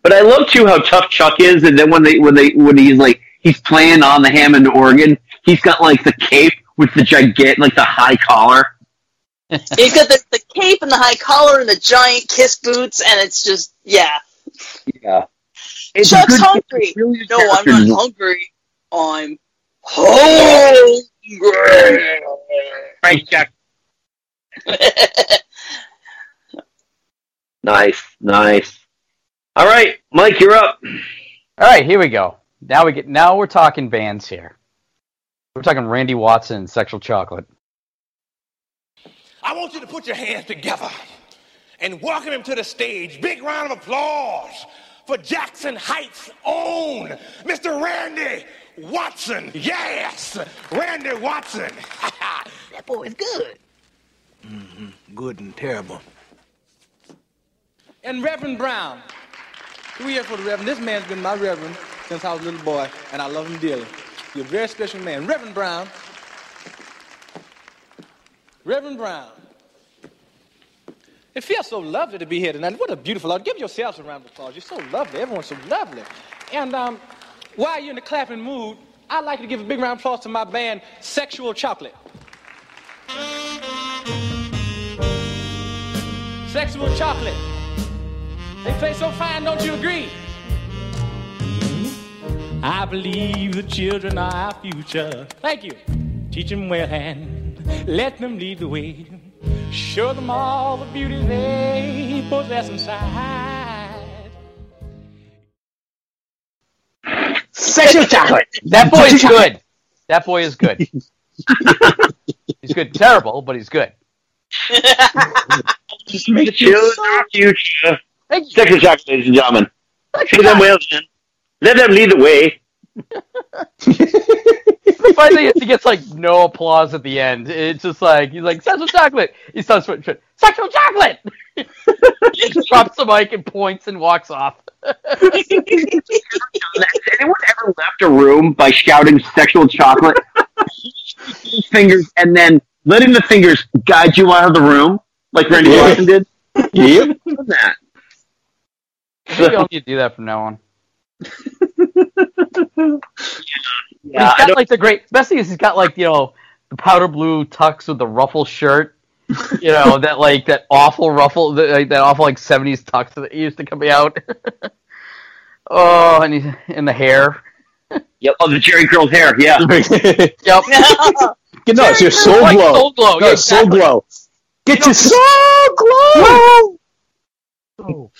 But I love too how tough Chuck is, and then when they when they when he's like he's playing on the Hammond organ, he's got like the cape with the gigantic like the high collar. He's got the, the cape and the high collar and the giant kiss boots, and it's just yeah. Yeah. It's Chuck's hungry. really no, I'm not design. hungry. I'm hungry. Thanks, Chuck. Nice, nice. All right, Mike, you're up. All right, here we go. Now we get. Now we're talking bands here. We're talking Randy Watson and Sexual Chocolate. I want you to put your hands together and welcome him to the stage. Big round of applause for Jackson Heights' own Mr. Randy Watson. Yes, Randy Watson. that boy is good. Mm-hmm. Good and terrible. And Reverend Brown. Three years for the Reverend. This man's been my Reverend since I was a little boy, and I love him dearly. He's a very special man. Reverend Brown. Reverend Brown. It feels so lovely to be here tonight. What a beautiful audience. Give yourselves a round of applause. You're so lovely. Everyone's so lovely. And um, while you're in the clapping mood, I'd like to give a big round of applause to my band, Sexual Chocolate. Sexual Chocolate. They play so fine, don't you agree? I believe the children are our future. Thank you. Teach them well and let them lead the way. Show them all the beauty they possess inside. Sexual chocolate. That boy is good. That boy is good. he's good. Terrible, but he's good. Choose our future. Sexual chocolate, ladies and gentlemen. Say them well, then. Let them lead the way. Finally, he gets like no applause at the end. It's just like he's like sexual chocolate. He starts with sexual chocolate. he just drops the mic and points and walks off. Has anyone ever left a room by shouting sexual chocolate? fingers and then letting the fingers guide you out of the room, like Randy Yeah. Watson did? Yep. that. Maybe I'll need to do that from now on. Yeah, he's I got like the great. Best thing is he's got like you know the powder blue tux with the ruffle shirt. You know that like that awful ruffle, that, like, that awful like seventies tux that used to come out. oh, and he's in the hair. Yep. Oh, the Jheri curls hair. Yeah. Yep. no, it's your soul Like glow. Soul Glow, No, yeah, it's soul glow. Get You know, your soul glow. Oh,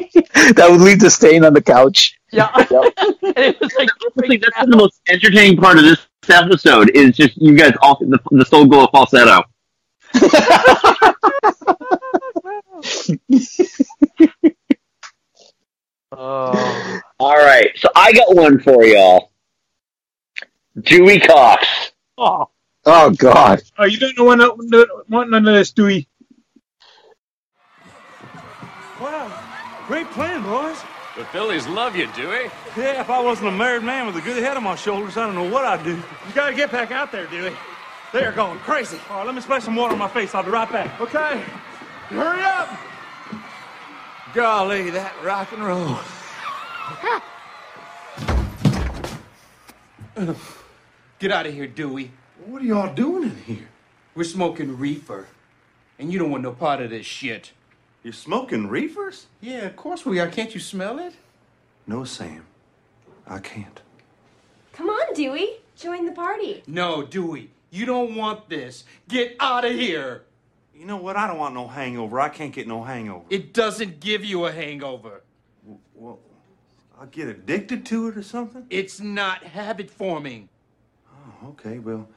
that would leave the stain on the couch. Yeah. and it was like Honestly, that's the most entertaining part of this episode is just you guys all the, the soul glow falsetto. Oh. All right, so I got one for y'all. Dewey Cox. Oh. Oh God. Oh, you don't know what, what, what none of this, Dewey. Great plan, boys. The Phillies love you, Dewey. Yeah, if I wasn't a married man with a good head on my shoulders, I don't know what I'd do. You gotta get back out there, Dewey. They're going crazy. All right, let me splash some water on my face. I'll be right back. Okay. Hurry up. Golly, that rock and roll. Get out of here, Dewey. What are y'all doing in here? We're smoking reefer. And you don't want no part of this shit. You're smoking reefers? Yeah, of course we are. Can't you smell it? No, Sam. I can't. Come on, Dewey. Join the party. No, Dewey. You don't want this. Get out of here. You know what? I don't want no hangover. I can't get no hangover. It doesn't give you a hangover. Well, I'll get addicted to it or something? It's not habit forming. Oh, okay, well,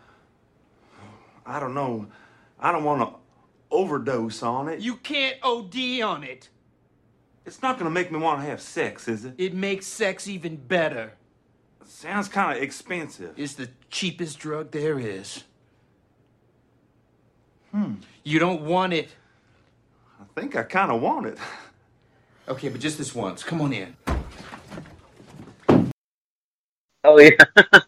I don't know. I don't want to overdose on it. You can't OD on it. It's not going to make me want to have sex, is it? It makes sex even better. Sounds kind of expensive. It's the cheapest drug there is. Hmm. You don't want it. I think I kind of want it. Okay, but just this once. Come on in. Oh yeah,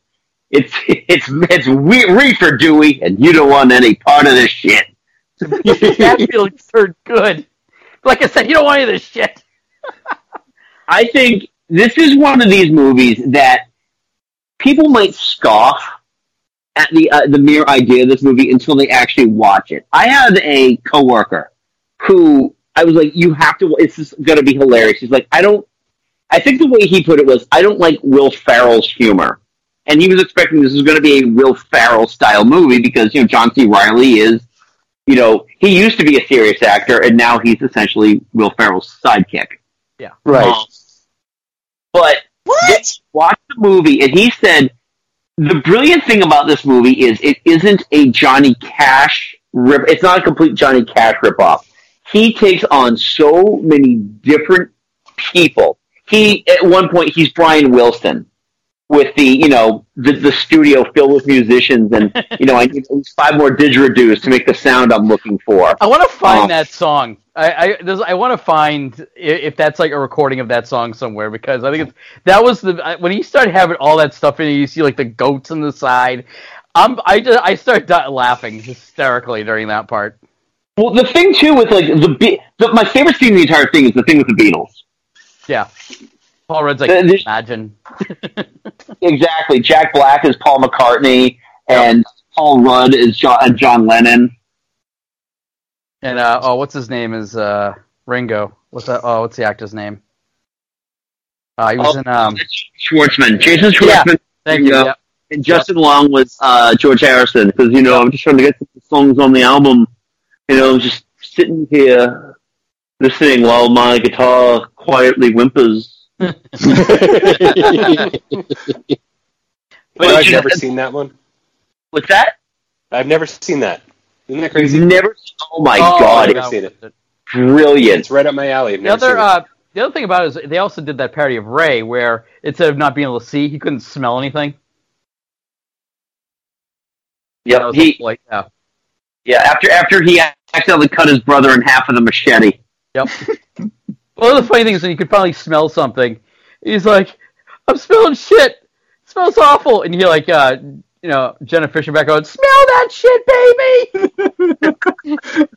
it's it's it's we- reefer Dewey, and you don't want any part of this shit. that feels so good. Like I said, you don't want any of this shit. I think this is one of these movies that people might scoff at the uh, the mere idea of this movie until they actually watch it. I had a coworker who I was like, "You have to. It's just going to be hilarious." He's like, "I don't." I think the way he put it was, "I don't like Will Ferrell's humor," and he was expecting this was going to be a Will Ferrell style movie because you know John C. Reilly is, you know, he used to be a serious actor and now he's essentially Will Ferrell's sidekick. Yeah. Right. Um, but what? Watch the movie, and he said the brilliant thing about this movie is it isn't a Johnny Cash rip. It's not a complete Johnny Cash ripoff. He takes on so many different people. He at one point he's Brian Wilson with the you know the, the studio filled with musicians and you know I need at least five more didgeridoos to make the sound I'm looking for. I want to find Um, that song. I I, I want to find if that's like a recording of that song somewhere because I think it's that was the when he started having all that stuff in. You see like the goats on the side. I'm I just I start di- laughing hysterically during that part. Well, the thing too with like the, the my favorite scene in the entire thing is the thing with the Beatles. Yeah. Paul Rudd's like Uh, there's- imagine. Exactly. Jack Black is Paul McCartney, and Paul Rudd is John, uh, John Lennon. And uh, oh, what's his name is uh, Ringo. What's that? Oh, what's the actor's name? Uh, he was Oh, in um. Schwartzman, Jason Yeah, Schwartzman. thank Ringo, you, yep. And Justin Long was uh, George Harrison because you know I'm just trying to get the songs on the album. You know, I'm just sitting here listening while my guitar quietly whimpers. But I've never seen that one. What's that? I've never seen that. Isn't that crazy? Never. Oh my Oh, god, I've never seen it. brilliant. It's right up my alley. The other uh, the other thing about it is they also did that parody of Ray where instead of not being able to see, he couldn't smell anything. That Yep, he like yeah. yeah after after he accidentally cut his brother in half with a machete. Yep. well, the funny thing is when you could finally smell something, he's like, "I'm smelling shit. It smells awful," and you like, uh, you know, Jenna Fischer back going, "Smell that shit, baby."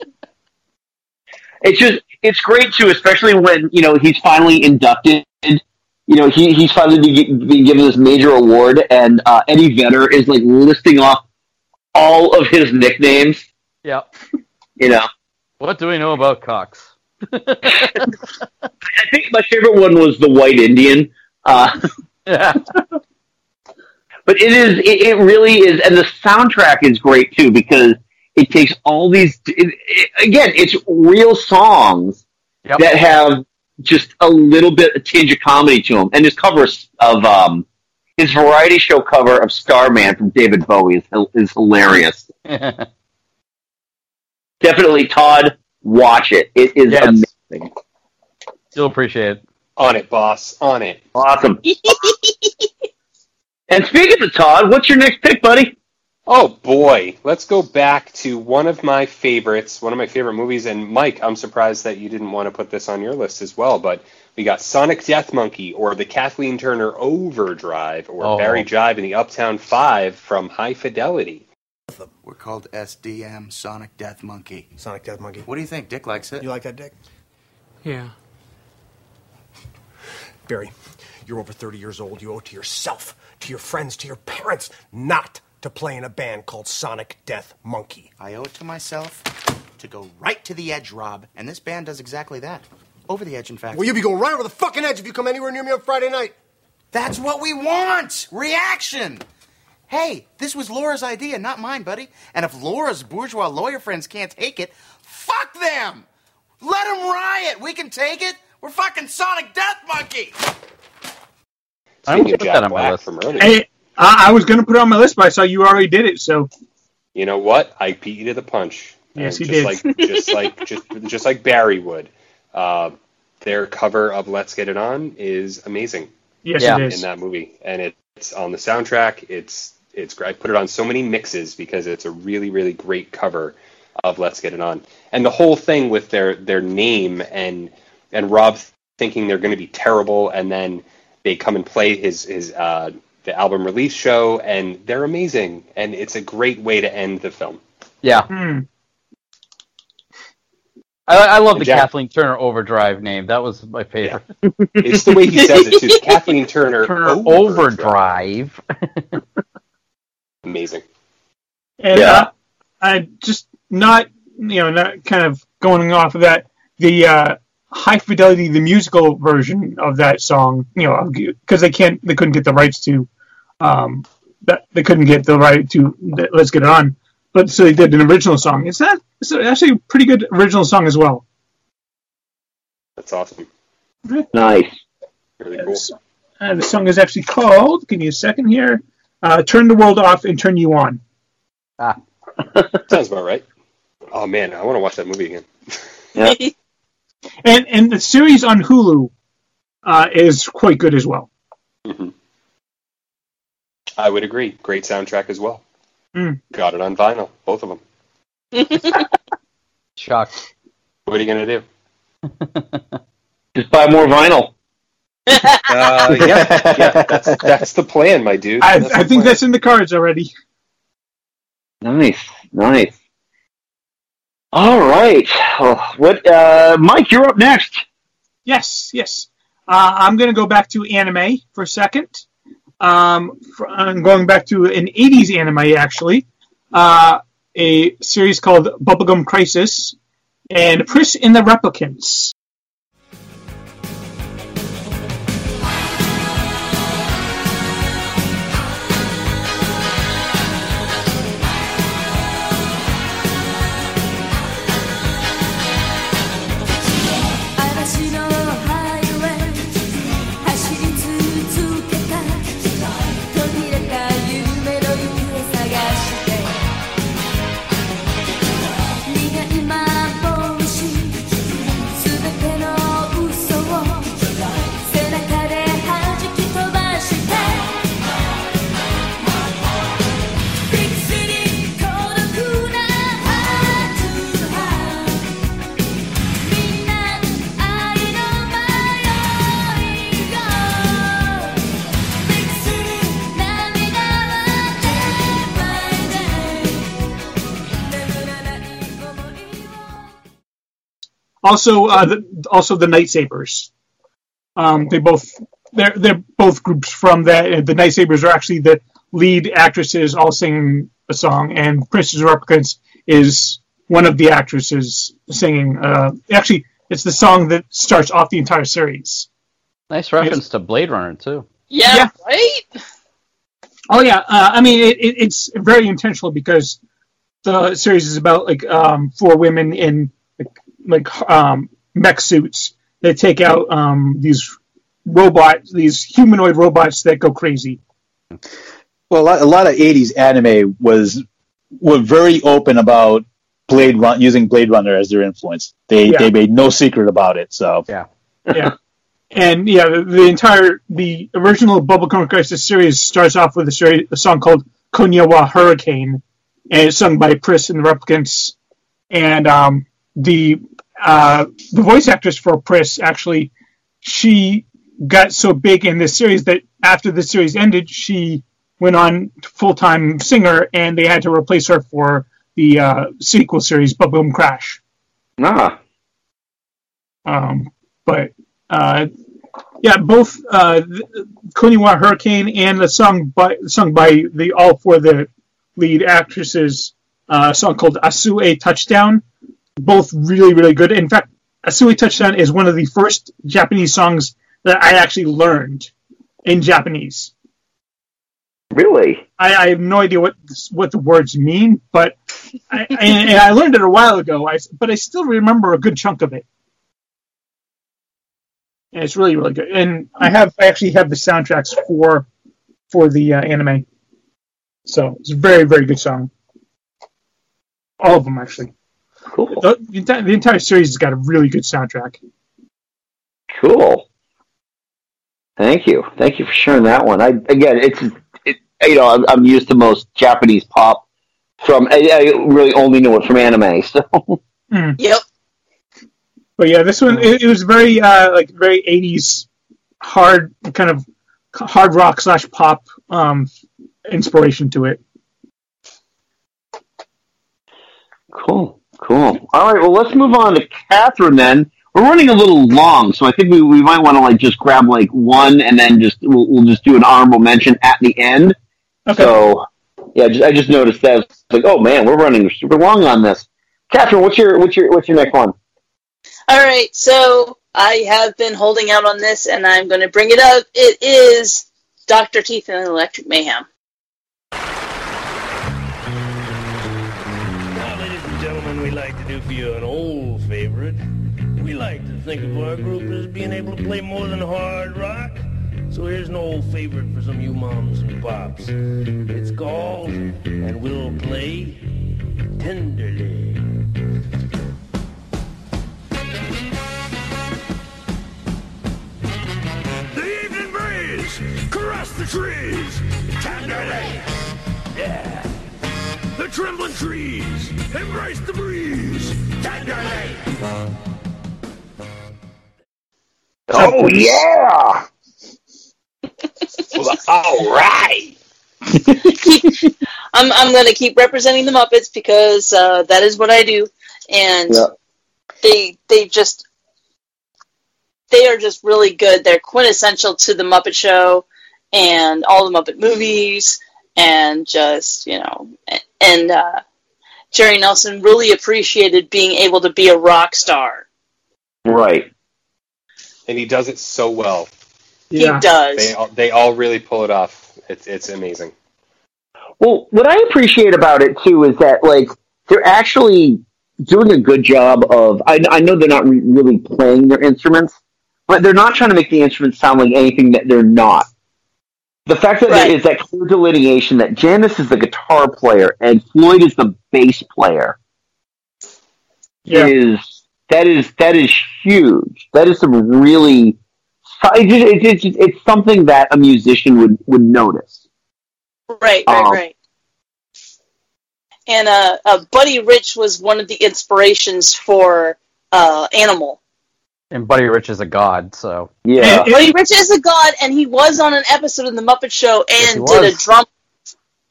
it's just it's great too, especially when you know he's finally inducted. You know, he he's finally being being given this major award, and uh, Eddie Vedder is like listing off all of his nicknames. Yeah. You know, What do we know about Cox? I think my favorite one was the White Indian. Uh, Yeah. but it is it, it really is, and the soundtrack is great too because it takes all these. It, it, again, it's real songs Yep. that have just a little bit a tinge of comedy to them, and his cover of um his variety show cover of Starman from David Bowie is, is hilarious. Definitely, Todd, watch it. It is Yes. amazing. Still appreciate it. On it, boss. On it. Awesome. and speaking of Todd, what's your next pick, buddy? Oh boy, let's go back to one of my favorites, one of my favorite movies. And Mike, I'm surprised that you didn't want to put this on your list as well. But we got Sonic Death Monkey, or the Kathleen Turner Overdrive, or Oh. Barry Jive in the Uptown Five from High Fidelity. We're called SDM, Sonic Death Monkey. Sonic Death Monkey. What do you think? Dick likes it. You like that, Dick? Yeah. Barry, you're over 30 years old. You owe it to yourself, to your friends, to your parents, not to play in a band called Sonic Death Monkey. I owe it to myself to go right to the edge, Rob, and this band does exactly that. Over the edge, in fact. Well, you'll be going right over the fucking edge if you come anywhere near me on Friday night. That's what we want! Reaction! Hey, this was Laura's idea, not mine, buddy. And if Laura's bourgeois lawyer friends can't take it, fuck them! Let them riot! We can take it! We're fucking Sonic Death Monkey! I Speaking would of put Jack that on my list. from earlier, I, I I was going to put it on my list, but I saw you already did it. So you know what? I beat you to the punch. Yes, And you just did. Like, just like just just like Barry would. Uh, their cover of "Let's Get It On" is amazing. Yes, Yeah. it is. in that movie, and it's on the soundtrack. It's it's great. I put it on so many mixes because it's a really really great cover of "Let's Get It On," and the whole thing with their their name and and Rob thinking they're going to be terrible, and then they come and play his his uh, the album release show, and they're amazing, and it's a great way to end the film. Yeah. Hmm. I, I love And the Jack- Kathleen Turner Overdrive name. That was my favorite. It's the way he says it too. Kathleen Turner, Turner Overdrive. Overdrive. amazing. And Yeah. uh, I just not you know not kind of going off of that the uh, high fidelity the musical version of that song you know because they can't they couldn't get the rights to um that they couldn't get the right to the, let's get it on but so they did an original song it's not it's actually a pretty good original song as well That's awesome. Nice. Really cool. uh, the song is actually called give me a second here uh, turn the world off and turn you on Ah. Sounds about right. Oh man, I want to watch that movie again. Yeah. and and the series on Hulu uh, is quite good as well. hmm I would agree. Great soundtrack as well. Mm. Got it on vinyl, both of them. Shocked. What are you gonna do? Just buy more vinyl. Uh, yeah, yeah, that's that's the plan, my dude. I, I think plan. that's in the cards already. Nice, nice. All right. Oh, what, uh, Mike? You're up next. Yes, yes. Uh, I'm going to go back to anime for a second. Um, for, I'm going back to an 80s anime, actually. Uh, a series called Bubblegum Crisis and Priss in the Replicants. Also, uh, the, also the Knight Sabers. Um, they both they're they're both groups from that. The Knight Sabers are actually the lead actresses all singing a song, and Princess Replicants is one of the actresses singing. Uh, actually, it's the song that starts off the entire series. Nice reference to Blade Runner too. Yeah, Yeah. right? Oh yeah, uh, I mean it, it, it's very intentional because the series is about like um, four women in like, like um, mech suits that take out um, these robots, these humanoid robots that go crazy. Well, a lot, a lot of '80s anime was were very open about Blade Run using Blade Runner as their influence. They Yeah. they made no secret about it. So yeah, yeah. And yeah, the, the entire the original Bubblegum Crisis series starts off with a, series, a song called Konya wa Hurricane, and it's sung by Priss and the Replicants. And um, the uh, the voice actress for Priss actually, she got so big in this series that after the series ended, she went on full time singer, and they had to replace her for the uh, sequel series Bubblegum Crash. Ah. Um, but uh, Yeah, both uh, Konya wa Hurricane and the song by sung by the all four of the lead actresses, uh, a song called Asue Touchdown. Both really, really good. In fact, Asue Touchdown is one of the first Japanese songs that I actually learned in Japanese. Really? I, I have no idea what what the words mean, but I, and, and I learned it a while ago. I, but I still remember a good chunk of it. And it's really really good. And I have I actually have the soundtracks for for the uh, anime, so it's a very very good song. All of them actually. Cool. The, the, entire, the entire series has got a really good soundtrack. Cool. Thank you. Thank you for sharing that one. I again, it's it, you know I'm, I'm used to most Japanese pop from. I, I really only know it from anime. So Yep. But yeah, this one it, it was very uh, like very eighties hard kind of hard rock slash pop um, inspiration to it. cool, cool. All right, well let's move on to Catherine then. We're running a little long, so I think we, we might want to like just grab like one and then just we'll, we'll just do an honorable mention at the end. Okay. So yeah, just, I just noticed that. It's like, oh man, we're running super long on this. Catherine, what's your what's your what's your next one? All right, so I have been holding out on this, and I'm going to bring it up. It is Doctor Teeth and Electric Mayhem. Think of our group as being able to play more than hard rock. So here's an old favorite for some of you moms and pops. It's called And We'll Play Tenderly. The evening breeze caress the trees tenderly. Yeah. The trembling trees embrace the breeze tenderly. Oh yeah! All right. I'm I'm going to keep representing the Muppets because uh, that is what I do, and Yeah. they they just they are just really good. They're quintessential to the Muppet Show and all the Muppet movies, and just you know, and uh, Jerry Nelson really appreciated being able to be a rock star. Right. And he does it so well. He does. They all, they all really pull it off. It's it's amazing. Well, what I appreciate about it too is that like they're actually doing a good job of. I, I know they're not re- really playing their instruments, but they're not trying to make the instruments sound like anything that they're not. The fact that there is that clear delineation that Janice is the guitar player and Floyd is the bass player Yeah. is that is that is huge. That is some really. It's, just, it's, it's, it's something that a musician would would notice. Right, right, Um, right. And uh, uh, Buddy Rich was one of the inspirations for uh, Animal. And Buddy Rich is a god, so Yeah. Buddy Rich is a god, and he was on an episode of the Muppet Show and he did a was. drum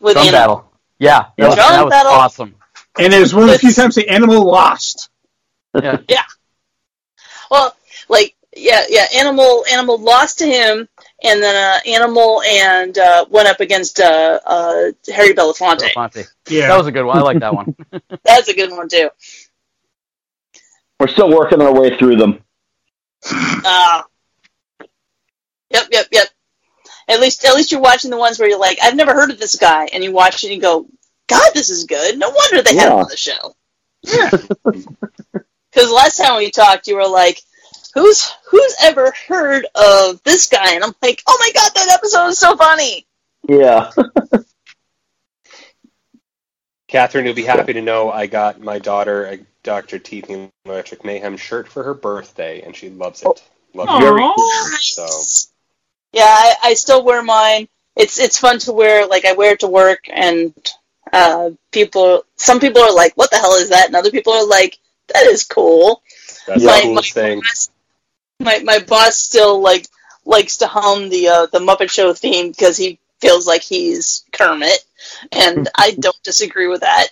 with drum Animal. battle. Yeah, that was, Drum that was battle. awesome. And it was one of the few times the animal lost. Yeah. Yeah. Well, like yeah, yeah. Animal Animal lost to him, and then uh, Animal and uh, went up against uh, uh, Harry Belafonte. Belafonte. Yeah. That was a good one. I like that one. That's a good one too. We're still working our way through them. Uh, yep, yep, yep. At least, at least you're watching the ones where you're like, I've never heard of this guy, and you watch it and you go, God, this is good. No wonder they had him on the show. Because last time we talked, you were like, Who's who's ever heard of this guy? And I'm like, Oh my God, that episode is so funny. Yeah. Catherine, you'll be happy to know I got my daughter a Dr. Teeth and Electric Mayhem shirt for her birthday, and she loves it. Loves it. Very So Yeah, I, I still wear mine. It's it's fun to wear. Like I wear it to work, and uh, people. Some people are like, "What the hell is that?" And other people are like, "That is cool." that's My- the coolest thing. My my boss still like likes to hum the uh, the Muppet Show theme because he feels like he's Kermit, and I don't disagree with that.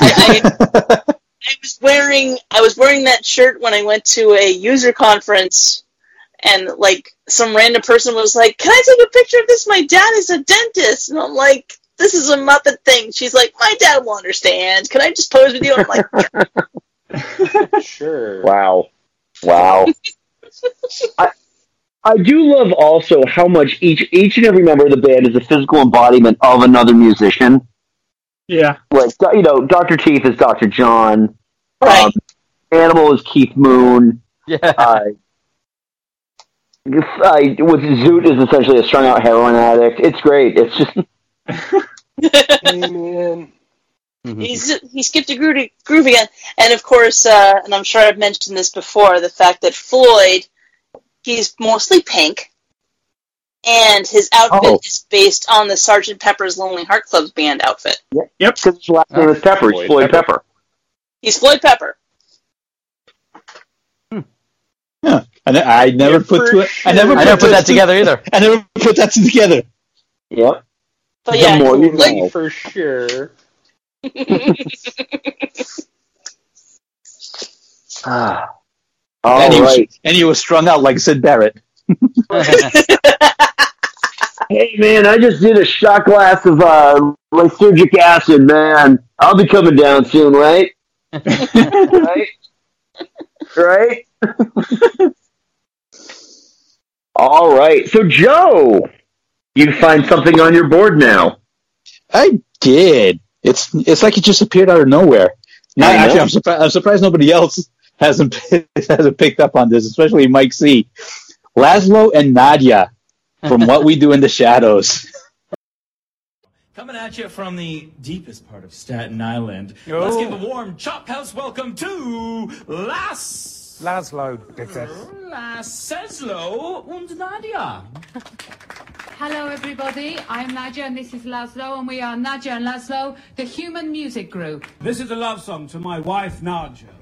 I, I, I was wearing I was wearing that shirt when I went to a user conference and like some random person was like, "Can I take a picture of this? My dad is a dentist," and I'm like, "This is a Muppet thing." She's like, "My dad will understand. Can I just pose with you?" I'm like, sure. Wow. Wow. I, I do love also how much each each and every member of the band is a physical embodiment of another musician. Yeah. Like you know, Doctor Teeth is Doctor John. Um, Animal is Keith Moon. Yeah. Uh, I, with Zoot is essentially a strung out heroin addict. It's great. It's just man. Mm-hmm. He's he skipped a groove, groove again, and of course, uh, and I'm sure I've mentioned this before, the fact that Floyd, he's mostly pink, and his outfit Oh. is based on the Sergeant Pepper's Lonely Heart Club's band outfit. yep. Because his last name is uh, Pepper. It's Floyd Floyd Pepper. Pepper. He's Floyd Pepper. Hmm. Huh. I, ne- I never put two, I never I never put that two- together either. I never put that together. Yep. But The yeah, more you know. For sure. Ah. All and, he was, right. and he was strung out like Syd Barrett. Hey man, I just did a shot glass of uh, lysergic acid, man. I'll be coming down soon, right? right? Right? All right. So Joe, you find something on your board now. I did. It's it's like it just appeared out of nowhere. Now, I know. actually, I'm surprised. I'm surprised nobody else hasn't hasn't picked up on this, especially Mike C. Laszlo and Nadja from What We Do in the Shadows. Coming at you from the deepest part of Staten Island. Let's give a warm chop house welcome to Las Laszlo, dickhead. Laszlo und Nadja. Hello, everybody. I'm Nadja, and this is Laszlo, and we are Nadja and Laszlo, the human music group. This is a love song to my wife, Nadja.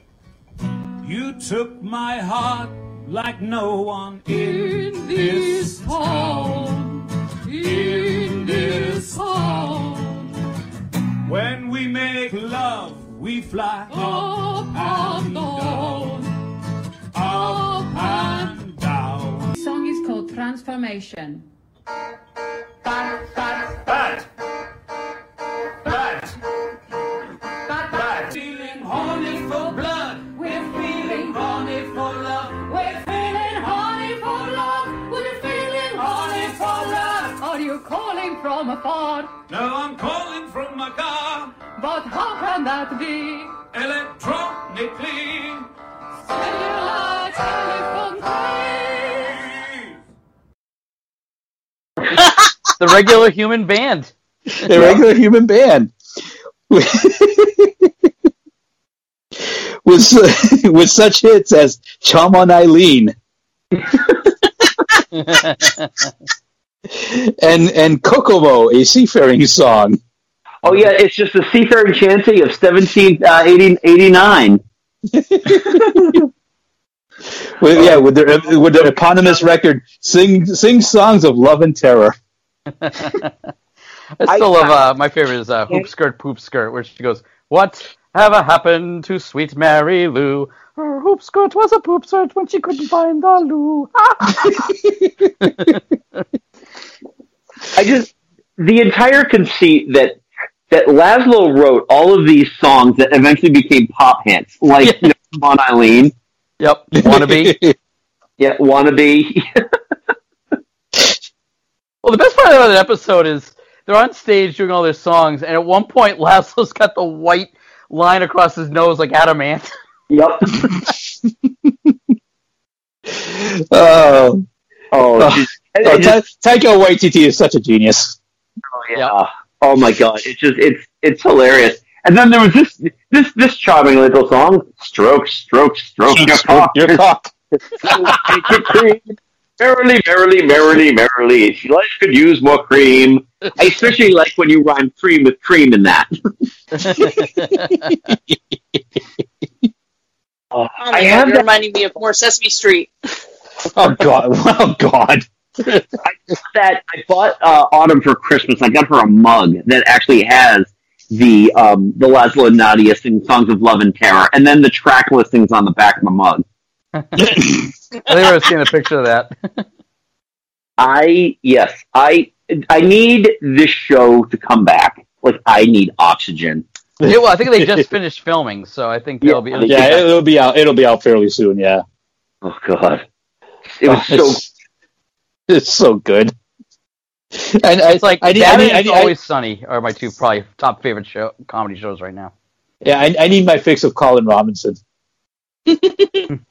You took my heart like no one in, this town. In this town. When we make love, we fly up and down. Up and down. The song is called Transformation. Bad, bad, bad, bad. Feeling horny for blood. We're feeling horny for love. We're feeling horny for love. We're feeling horny for love. Are you calling from afar? No, I'm calling from my car. But how can that be? Electronically. Cellular telephone the regular human band. the regular human band. with su- with such hits as Come on Eileen and and Kokomo, a seafaring song. Oh yeah, it's just the seafaring chanty of 1789. Uh, With, yeah, with their with their eponymous record, sing sing songs of love and terror. I still love uh, my favorite is uh, Hoop Skirt Poop Skirt, where she goes, "What ever happened to sweet Mary Lou? Her hoop skirt was a poop skirt when she couldn't find the loo." I just the entire conceit that that Laszlo wrote all of these songs that eventually became pop hits, like you know, Come on Eileen. Yep, wannabe. yeah, wannabe. Well, the best part of that episode is they're on stage doing all their songs, and at one point, Laszlo's got the white line across his nose like Adam Ant. Yep. Oh, oh, oh, just- oh, Ta- Taika Waititi is such a genius. Oh yeah. Oh my god. It's just it's it's hilarious. And then there was this this this charming little song, Stroke, Stroke, Stroke, your cock. Your cock. Take it cream. Merrily, merrily, merrily, merrily. Life could use more cream. I especially like when you rhyme cream with cream in that. Oh I my have you're that- reminding me of more Sesame Street. Oh god! Oh god! I that I bought uh, Autumn for Christmas. I got her a mug that actually has the um, the Laszlo and Nadja sing songs of love and terror, and then the track listings on the back of the mug. I think I've seen a picture of that. I yes, I I need this show to come back. Like I need oxygen. Yeah, well, I think they just finished filming, so I think they'll be. yeah, it'll be out. It'll be out fairly soon. Yeah. Oh God, it was so. It's, it's so good. And I, it's like I need, that I need, I and need, Always Sunny are my two probably top favorite show comedy shows right now. yeah, I, I need my fix of Colin Robinson.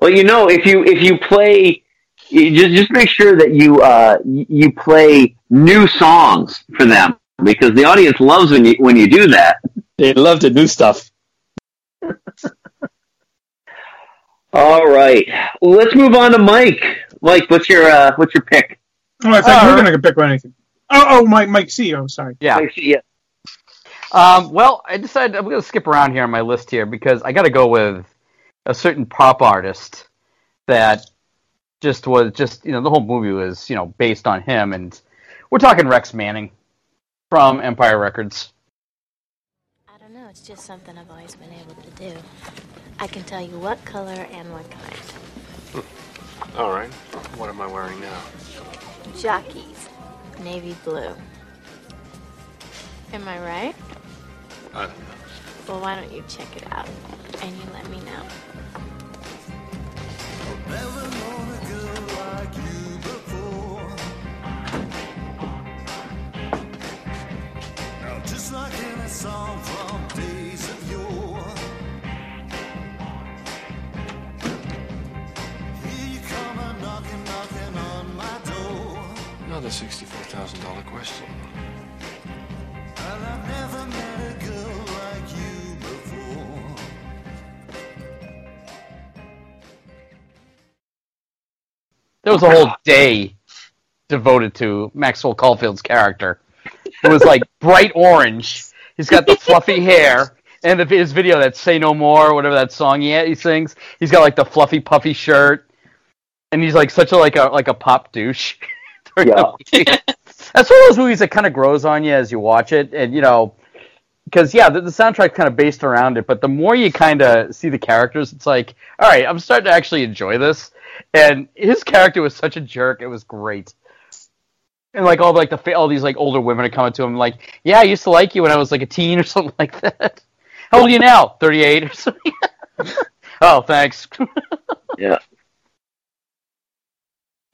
Well, you know, if you if you play, you just just make sure that you uh you play new songs for them because the audience loves when you when you do that. They love the new stuff. All right, well, let's move on to Mike. Mike, what's your uh what's your pick? Oh, I thought you Uh, were going to pick one anything. Oh, oh, Mike, Mike C. Oh, sorry. Yeah. yeah. Um, well, I decided I'm going to skip around here on my list here because I got to go with a certain pop artist that just was just you know the whole movie was you know based on him, and we're talking Rex Manning from Empire Records. I don't know, it's just something I've always been able to do. I can tell you what color and what kind. All right. What am I wearing now? Jockeys, navy blue. Am I right? I don't know. Well, why don't you check it out and you let me know? Now, just like in a song from Another $64,000 question. And I've never met a girl like you before. There was a whole day devoted to Maxwell Caulfield's character. It was like bright orange. He's got the fluffy hair, and the, his video that "Say No More" whatever that song he he sings. He's got like the fluffy puffy shirt, and he's like such a like a like a pop douche. movie. That's one of those movies that kind of grows on you as you watch it, and you know, because yeah, the, the soundtrack kind of based around it. But the more you kind of see the characters, it's like, all right, I'm starting to actually enjoy this. And his character was such a jerk; it was great. And like all like the all these like older women are coming to him like, yeah, I used to like you when I was like a teen or something like that. How old are you now? Thirty eight or something. oh, thanks. Yeah.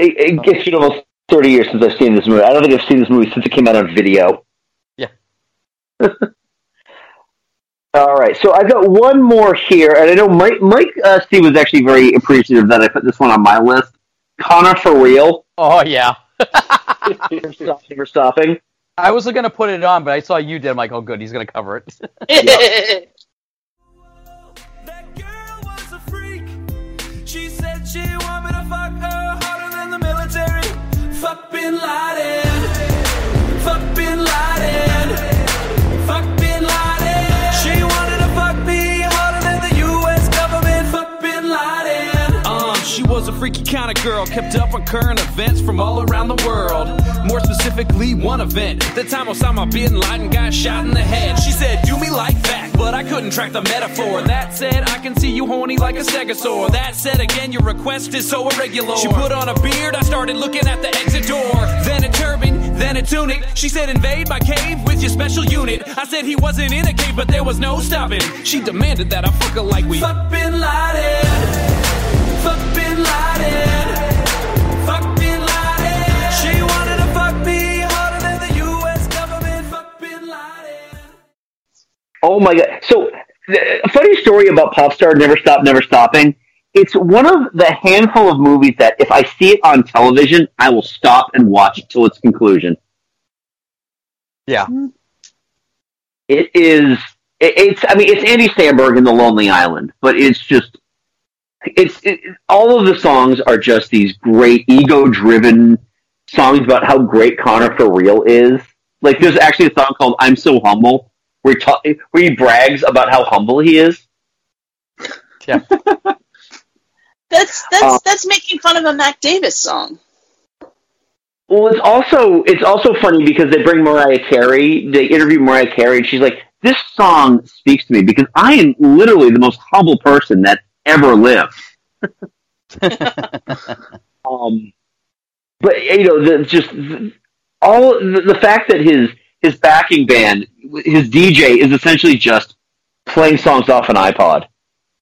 It, it, it's been almost 30 years since I've seen this movie. I don't think I've seen this movie since it came out on video. Yeah. All right, so I've got one more here, and I know Mike Mike uh, Steve was actually very appreciative that I put this one on my list. Connor for real. Oh yeah. never, stop, never stopping. I was gonna put it on, but I saw you did. I'm like, oh, good, he's gonna cover it. She said she want me to fuck her Fuck Bin Laden. Fuck Bin Laden. Freaky kind of girl, kept up on current events from all around the world. More specifically, one event. The time Osama bin Laden got shot in the head. She said, Do me like that, but I couldn't track the metaphor. That said, I can see you horny like a stegosaur. That said, again, your request is so irregular. She put on a beard, I started looking at the exit door. Then a turban, then a tunic. She said, Invade my cave with your special unit. I said he wasn't in a cave, but there was no stopping. She demanded that I fuck her like we. Fuck Bin Laden. Oh my god! So, the- a funny story about Popstar Never Stop, Never Stopping. It's one of the handful of movies that if I see it on television, I will stop and watch it till its conclusion. Yeah. It is. It, it's. I mean, it's Andy Samberg in The Lonely Island, but it's just. It's it, all of the songs are just these great ego-driven songs about how great Connor for real is. Like, there's actually a song called "I'm So Humble" where he, ta- where he brags about how humble he is. Yeah. That's that's Uh, that's making fun of a Mac Davis song. Well, it's also it's also funny because they bring Mariah Carey. They interview Mariah Carey, and she's like, "This song speaks to me because I am literally the most humble person that ever lived." um, but you know, the, just all the, the fact that his his backing band, his DJ, is essentially just playing songs off an iPod.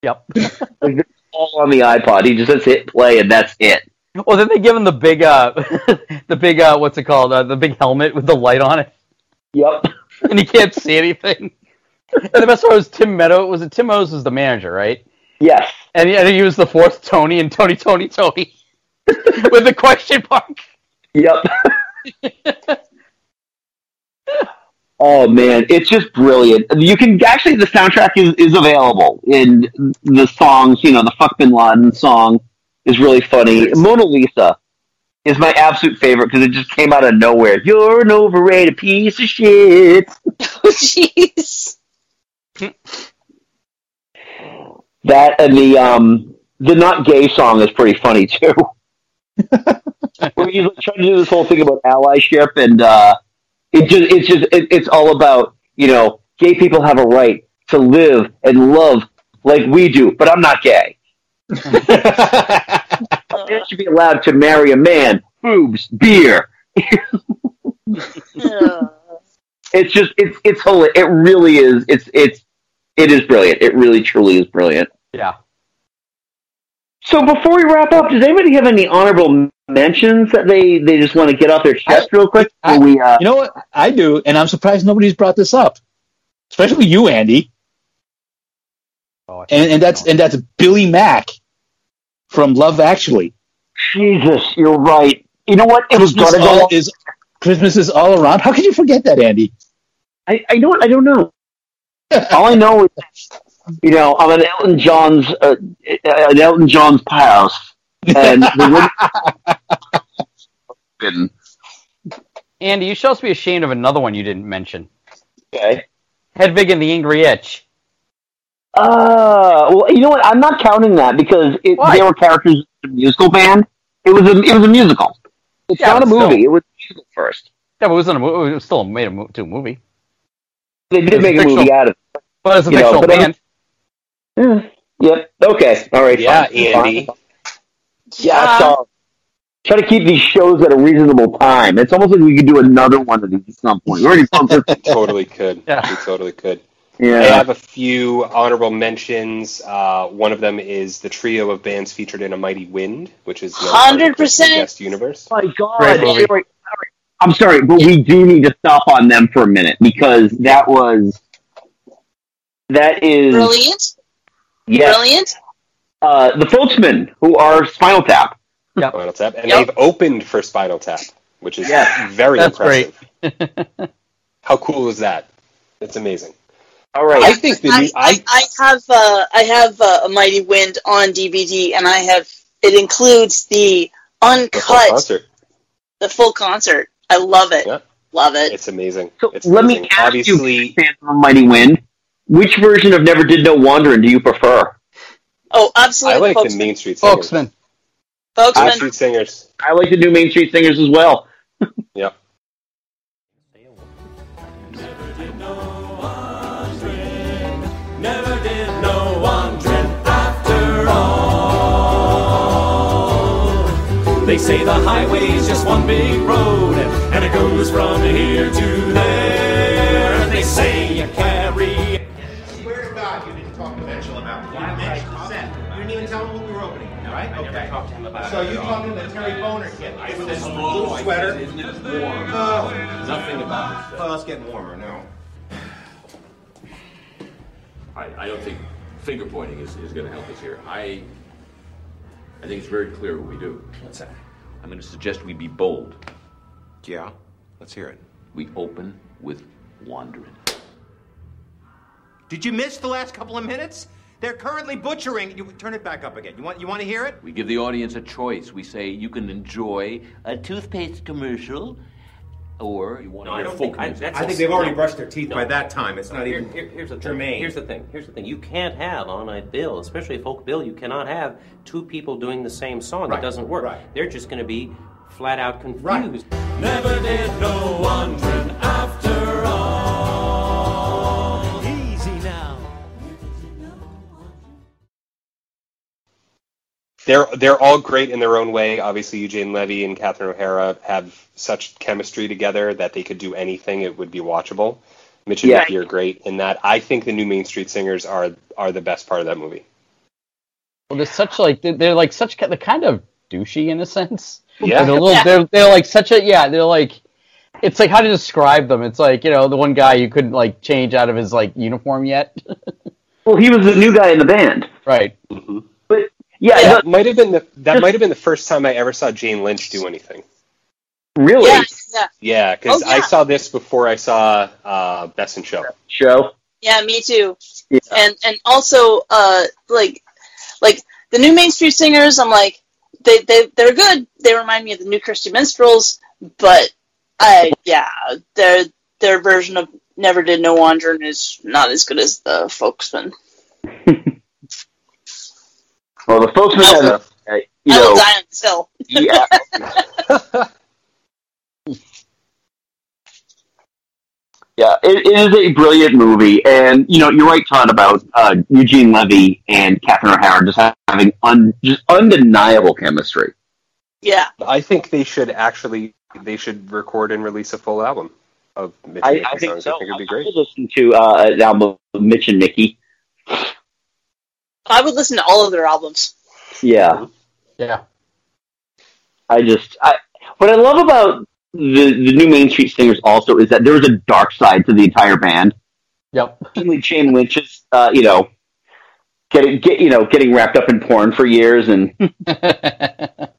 Yep. like all on the iPod. He just says hit play, and that's it. Well, then they give him the big, uh, the big, uh, what's it called? Uh, the big helmet with the light on it. Yep. And he can't see anything. And the best part was Tim Meadows. Was it Tim Meadows was the manager, right? Yes. And he, and he was the fourth Tony and Tony, Tony, Tony, with the question mark. Yep. oh man, it's just brilliant. You can actually the soundtrack is, is available in the songs. You know, the "Fuck Bin Laden" song is really funny. Mona Lisa is my absolute favorite because it just came out of nowhere. You're an overrated piece of shit. Jeez. That and the um the not gay song is pretty funny too. Where he's like trying to do this whole thing about allyship and uh it just it's just it, it's all about you know gay people have a right to live and love like we do, but I'm not gay. man should be allowed to marry a man, boobs, beer. it's just it's it's hilarious. It really is. It's it's it is brilliant. It really truly is brilliant. Yeah. So before we wrap up, does anybody have any honorable mentions that they they just want to get off their chest real quick? I- we uh, you know what? I do, and I'm surprised nobody's brought this up, especially you, Andy. and, and that's and that's Billy Mack from Love Actually. Jesus, you're right. You know what? It was Christmas gonna go. all, is Christmas is all around. How could you forget that, Andy? I I know I don't know. All I know is, you know, I'm an Elton John's uh, an Elton John's house, and the women. Andy, you should also be ashamed of another one you didn't mention. Okay. Hedwig and the Angry Inch. Uh, well, you know what? I'm not counting that because it, Why? they were characters in a musical band. It was a it was a musical. It's Yeah, not a but still. movie. It was a musical first. Yeah, but it wasn't a movie. It was still made a mo- to a movie. They did make a fictional. movie out of it. But it's a You know, fictional but I'm- band. Yep. Okay. All right. Yeah, fine. Andy. Yeah. So, try to keep these shows at a reasonable time. It's almost like we could do another one of these at some point. We already focused. totally could. We totally could. Yeah. I have a few honorable mentions. Uh, one of them is the trio of bands featured in A Mighty Wind, which is another part of the 100%. Christopher Guest universe. Oh my God. Great movie. Sorry, sorry. I'm sorry, but we do need to stop on them for a minute because that was that is Brilliant. Yes. Brilliant. Uh, the Folksmen, who are Spinal Tap. Spinal Tap, and Yep. they've opened for Spinal Tap, which is Yes. very That's impressive. How cool is that? It's amazing. All right. I think the I, I, I have uh, I have uh, a Mighty Wind on DVD, and I have it includes the the full uncut, concert. the full concert. I love it. Yeah. Love it. It's amazing. it's Let amazing. me ask Obviously, you, fans of Mighty Wind, which version of Never Did No Wandering do you prefer? Oh, absolutely. I like folks. the Main Street Singers. Folksmen. Folks, Main. Street Singers. I like the new Main Street Singers as well. Yep. Never did no wandering Never did no wandering after all. They say the highway's just one big road, and it goes from here to there. And they say you carry. So you talking to the Terry Bohner kid I with this blue oh, sweater? "Isn't it warm?" Oh. Nothing about it. Well, it's getting warmer now. I, I don't think finger pointing is, is going to help us here. I I think it's very clear what we do. What's that? I'm going to suggest we be bold. Yeah, let's hear it. We open with wandering. Did you miss the last couple of minutes? They're currently butchering. You turn it back up again. You want you want to hear it? We give the audience a choice. We say you can enjoy a toothpaste commercial, or you want No, to hear don't folk think. I, music. that's I a- think they've already brushed their teeth by that time. It's not Here- even here- here's the germane. thing. Here's the thing. Here's the thing. You can't have on a bill, especially a folk bill. You cannot have two people doing the same song. Right, That doesn't work. right. They're just going to be flat out confused. Never did no wandering after they're they're all great in their own way. Obviously, Eugene Levy and Catherine O'Hara have such chemistry together that they could do anything; it would be watchable. Mitch and Yeah. Nicky are great in that. I think the new Main Street Singers are are the best part of that movie. Well, they're such like they're, they're like such they're kind of douchey in a sense. Yeah. they're, a little, they're they're like such a yeah. They're like it's like how to describe them. It's like you know the one guy you couldn't like change out of his like uniform yet. Well, he was the new guy in the band. right. But yeah, that might have been the that might have been the first time I ever saw Jane Lynch do anything. really Yeah, yeah, Yeah, because Oh, yeah. I saw this before I saw uh, Best in Show. show. yeah. Me too. Yeah. And and also, uh, like, like the new Main Street Singers. I'm like, they they they're good. They remind me of the new Christy Minstrels, but I yeah, their their version of Never Did No Wandering is not as good as the Folksmen. Well, the folks have, uh, you I will know, die on this hill. yeah. Yeah, it, it is a brilliant movie, and you know you're right, Todd, about uh, Eugene Levy and Catherine O'Hara just having un, just undeniable chemistry. Yeah. I think they should actually they should record and release a full album of Mitch and I, Nicky I think songs. so. I think it'd be great. would listen to uh, an album of Mitch and Nicky. I would listen to all of their albums. Yeah, Yeah. I just I what I love about the the new Main Street Singers also is that there was a dark side to the entire band. Yep. Mainly Jane Lynch's, uh, you know, getting get you know getting wrapped up in porn for years and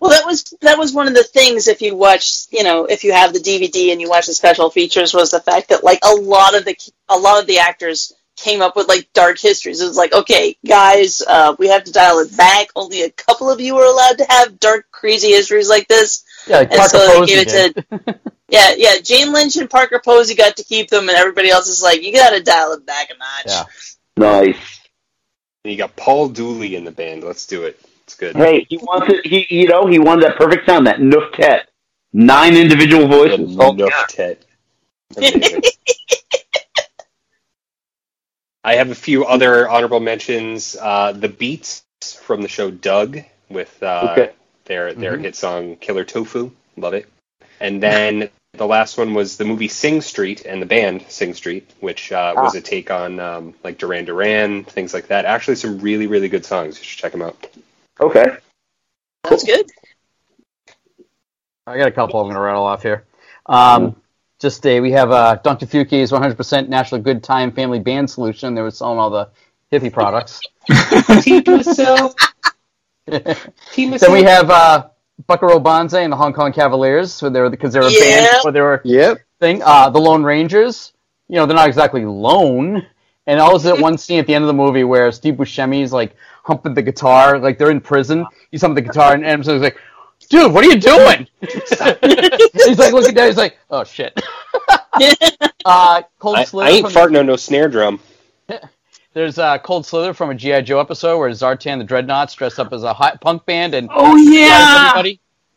Well, that was that was one of the things. If you watch, you know, if you have the DVD and you watch the special features, was the fact that like a lot of the a lot of the actors came up with like dark histories. It was like, okay, guys, uh, we have to dial it back. Only a couple of you are allowed to have dark, crazy histories like this. Yeah, like and Parker so they Posey gave it did. to yeah, yeah. Jane Lynch and Parker Posey got to keep them, and everybody else is like, you got to dial it back a notch. Yeah. nice. And you got Paul Dooley in the band. Let's do it. It's good. Hey, he wants it. He you know he wanted that perfect sound, that neuftet, nine individual voices. Oh, Enough yeah. tet. Amazing. I have a few other honorable mentions. Uh, the Beets from the show Doug with uh, Okay. their their Mhm. hit song Killer Tofu. Love it. And then the last one was the movie Sing Street and the band Sing Street, which uh, was Ah. a take on um, like Duran Duran, things like that. Actually, some really really good songs. You should check them out. Okay. That's good. I got a couple I'm going to rattle off here. Um, just a, we have uh, Dr. Fünke's 100% Natural Good Time Family Band Solution. They were selling all the hippie products. Keep yourself. then we have uh, Buckaroo Banzai and the Hong Kong Cavaliers, so they were because they were a band Yeah. before they were Yep. thing. Uh, the Lone Rangers, you know, they're not exactly lone. And all also that one scene at the end of the movie where Steve Buscemi's like humping the guitar, like they're in prison. He's humping the guitar, and Adamson's like, "Dude, what are you doing?" he's like looking down. He's like, "Oh shit." uh, Cold I, Slither I ain't farting on no snare drum. There's uh, Cold Slither from a GI Joe episode where Zartan the Dreadnoks dressed up as a hot punk band and Oh yeah.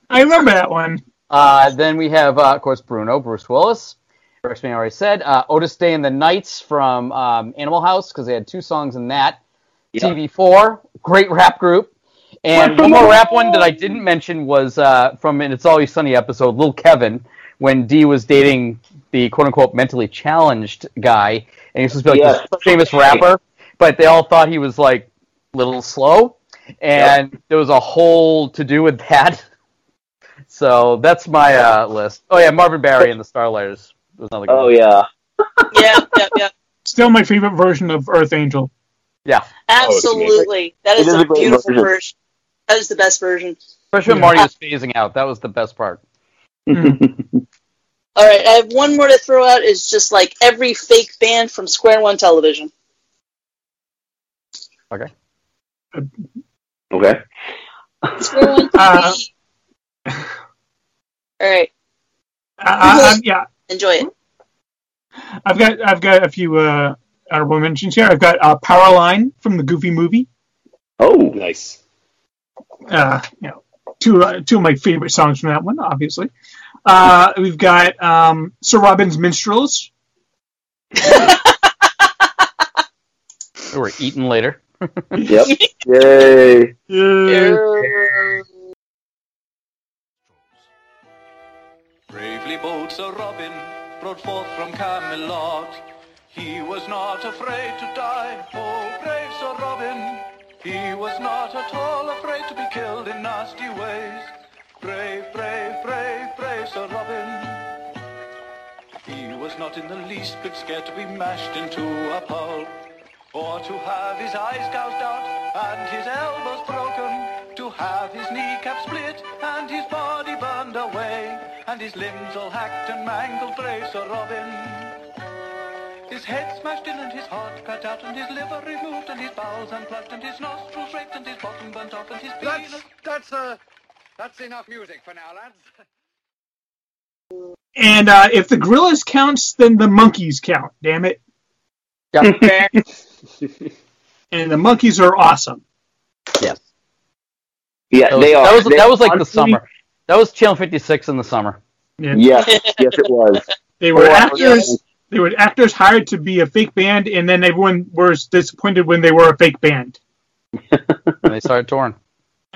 I remember that one. Uh, then we have, uh, of course, Bruno, Bruce Willis. X-Men already said. Uh, Otis Day and the Knights from um, Animal House, because they had two songs in that. TV4, great rap group. And one more rap one that I didn't mention was uh, from an It's Always Sunny episode, Lil Kevin, when Dee was dating the quote-unquote mentally challenged guy, and he was supposed to be like Yeah. this famous rapper, but they all thought he was like a little slow, and there was a whole to-do with that. So that's my uh, list. Oh yeah, Marvin Berry and the Starlighters was another. Good Oh one. yeah. Yeah, yeah, yeah. Still my favorite version of Earth Angel. Yeah, Absolutely. That It is is a, a beautiful version. version. That is the best version. especially when Yeah. Marty was phasing out. That was the best part. All right, I have one more to throw out. Is just like every fake band from Square One Television. Okay. Okay. Square One Uh, All right, I, I, I'm- yeah, enjoy it. I've got I've got a few uh, honorable mentions here. I've got uh, Powerline from the Goofy movie. Oh, Nice. Uh, you know, two uh, two of my favorite songs from that one, obviously. Uh, we've got um, Sir Robin's Minstrels. We're eating later. Yep. Yay. Yay. Bravely bold Sir Robin brought forth from Camelot. He was not afraid to die, oh brave Sir Robin. He was not at all afraid to be killed in nasty ways. Brave, brave, brave, brave Sir Robin. He was not in the least bit scared to be mashed into a pulp, or to have his eyes gouged out and his elbows broken, to have his kneecap split and his body burned away, and his limbs all hacked and mangled, brave Sir Robin. His head smashed in and his heart cut out and his liver removed and his bowels unplugged and his nostrils raked and his bottom burnt off and his penis... That's, that's, uh, that's enough music for now, lads. And uh, if the Gorillaz counts, then the Monkees count. Damn it! and the Monkees are awesome. Yes. Yeah, That was, they are. That was, They that was like the summer. That was Channel 56 in the summer. Yes, yes, it was. They were Oh, actors. They were actors hired to be a fake band, and then everyone was disappointed when they were a fake band. when they started touring.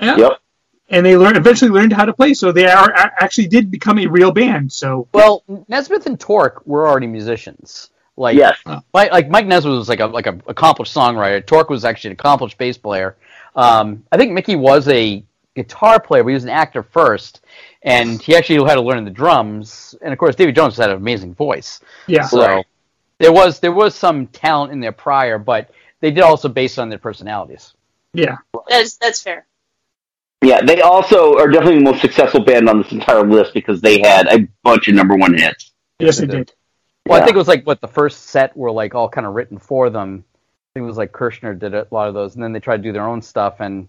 Yeah. Yep. And they learned eventually learned how to play, so they are actually did become a real band. So Well, Nesmith and Tork were already musicians. Like Yes. Mike, like Mike Nesmith was like a like a accomplished songwriter. Tork was actually an accomplished bass player. Um, I think Mickey was a guitar player, but he was an actor first, and he actually had to learn the drums. And of course, Davy Jones had an amazing voice. Yeah. So Right. there was there was some talent in there prior, but they did also based on their personalities. yeah, That's that's fair. Yeah, they also are definitely the most successful band on this entire list because they had a bunch of number one hits. yes, they did. Well, Yeah. I think it was like what the first set were like all kind of written for them. I think it was like Kirshner did a lot of those, and then they tried to do their own stuff, and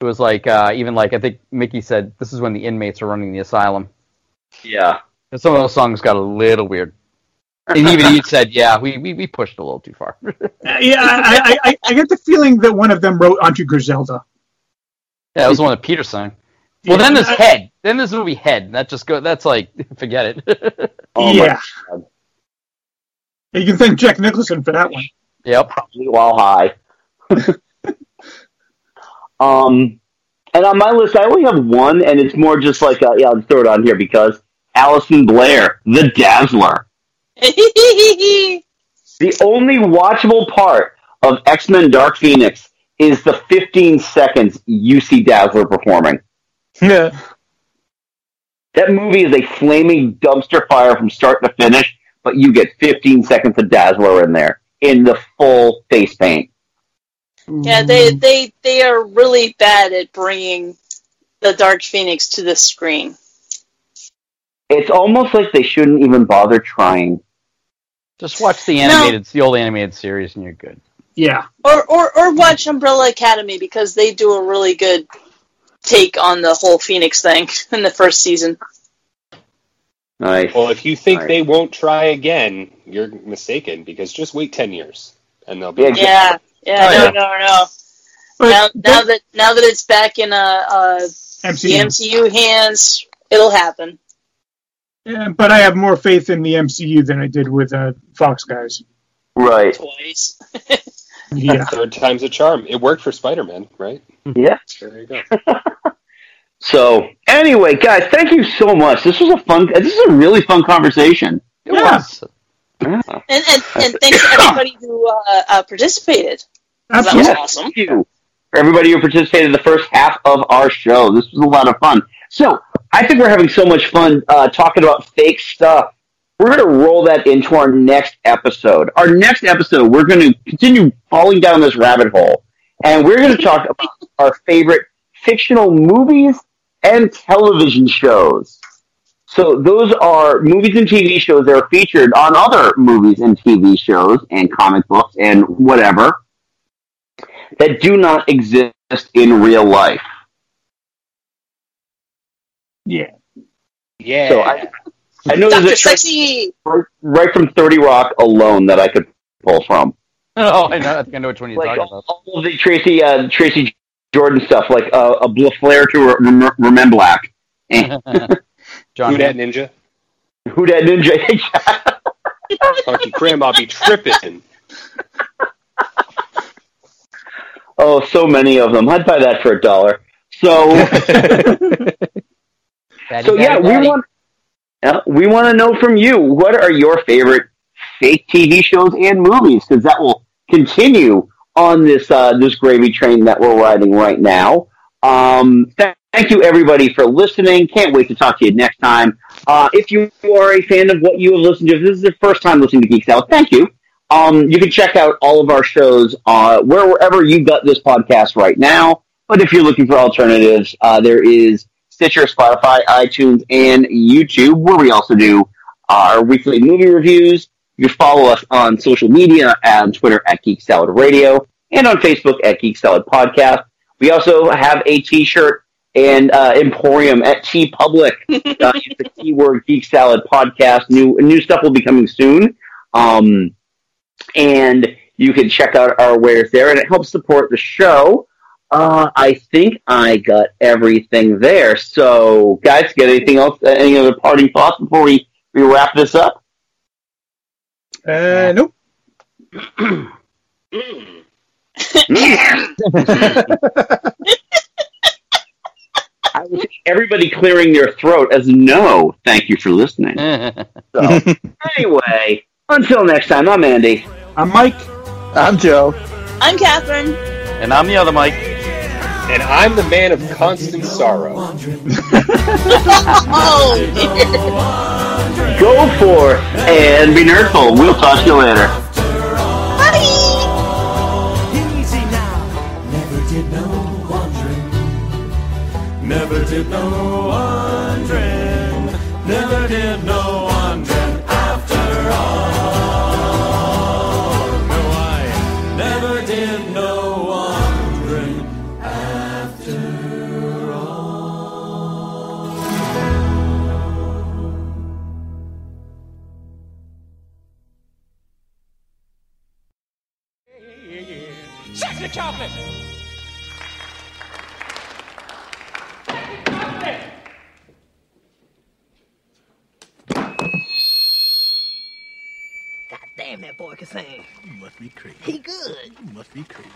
it was like uh, even like I think Mickey said this is when the inmates are running the asylum. Yeah. And some of those songs got a little weird. And even he said, "Yeah, we, we, we pushed a little too far." Uh, yeah, I, I, I, I get the feeling that one of them wrote Auntie Grizelda. Yeah, it was one of Peter sang. Well, then there's Head. Then there's the movie Head. That just go. That's like forget it. Oh yeah. You can thank Jack Nicholson for that one. Yep. Probably while high. Um, and on my list, I only have one, and it's more just like, uh, yeah, I'll throw it on here because Alison Blaire, the Dazzler. The only watchable part of X Men Dark Phoenix is the 15 seconds you see Dazzler performing. Yeah. That movie is a flaming dumpster fire from start to finish, but you get 15 seconds of Dazzler in there in the full face paint. Yeah, they mm-hmm. they they are really bad at bringing the Dark Phoenix to the screen. It's almost like they shouldn't even bother trying. Just watch the animated, the old animated series, and you're good. Yeah. Or or or watch Umbrella Academy because they do a really good take on the whole Phoenix thing in the first season. Nice. Well, if you think Nice. they won't try again, you're mistaken because just wait ten years and they'll be. Yeah, Yeah, yeah, Oh, no, yeah. no, no. Now, now that now that it's back in uh, uh the MCU. MCU hands, it'll happen. Yeah, but I have more faith in the MCU than I did with uh, Fox guys. Right. Twice. Yeah. Third time's a charm. It worked for Spider Man, right? Yeah. There you go. So, anyway, guys, thank you so much. This was a fun, this is a really fun conversation. It was. Yeah. And and, and thanks to everybody who uh, uh, participated. That was Yes, awesome. Thank you for everybody who participated in the first half of our show. This was a lot of fun. So I think we're having so much fun uh, talking about fake stuff. We're going to roll that into our next episode. Our next episode, we're going to continue falling down this rabbit hole, and we're going to talk about our favorite fictional movies and television shows. So those are movies and TV shows that are featured on other movies and TV shows and comic books and whatever that do not exist in real life. Yeah. Yeah. So I, I know Dr. there's a trick Sexy. right, right from Thirty Rock alone that I could pull from. Oh, I know. I think I know which one you're Like talking all, about. all of the Tracy uh, Tracy Jordan stuff, like uh, a bl- flare to a rem- remember black. John Who that ninja? Who that ninja? Funky grandma be tripping. Oh, so many of them. I'd buy that for a dollar. So, so yeah, we want uh, we want to know from you what are your favorite fake TV shows and movies because that will continue on this uh, this gravy train that we're riding right now. Um, th- thank you everybody for listening. Can't wait to talk to you next time. Uh, if you are a fan of what you have listened to, if this is the first time listening to Geek Salad, thank you. Um, you can check out all of our shows uh, wherever you got this podcast right now. But if you're looking for alternatives, uh, there is Stitcher, Spotify, iTunes, and YouTube, where we also do our weekly movie reviews. You can follow us on social media on Twitter at Geek Salad Radio and on Facebook at Geek Salad Podcast. We also have a T-shirt and uh, Emporium at TeePublic. uh, use the keyword Geek Salad Podcast. New new stuff will be coming soon, um, and you can check out our wares there, and it helps support the show. Uh, I think I got everything there. So, guys, get anything else? Any other parting thoughts before we, we wrap this up? Uh, nope. I would see everybody clearing their throat as no. Thank you for listening. so, anyway, until next time, I'm Andy. I'm Mike. I'm Joe. I'm Catherine. And I'm the other Mike. And I'm the man of constant sorrow. oh, Go forth and be nerdful. We'll talk to you later. Never did no wondering, never did no wondering after all. No, I never did no wondering after all. Sexy chocolate! Damn, that boy can sing. You must be crazy. He good. You must be crazy.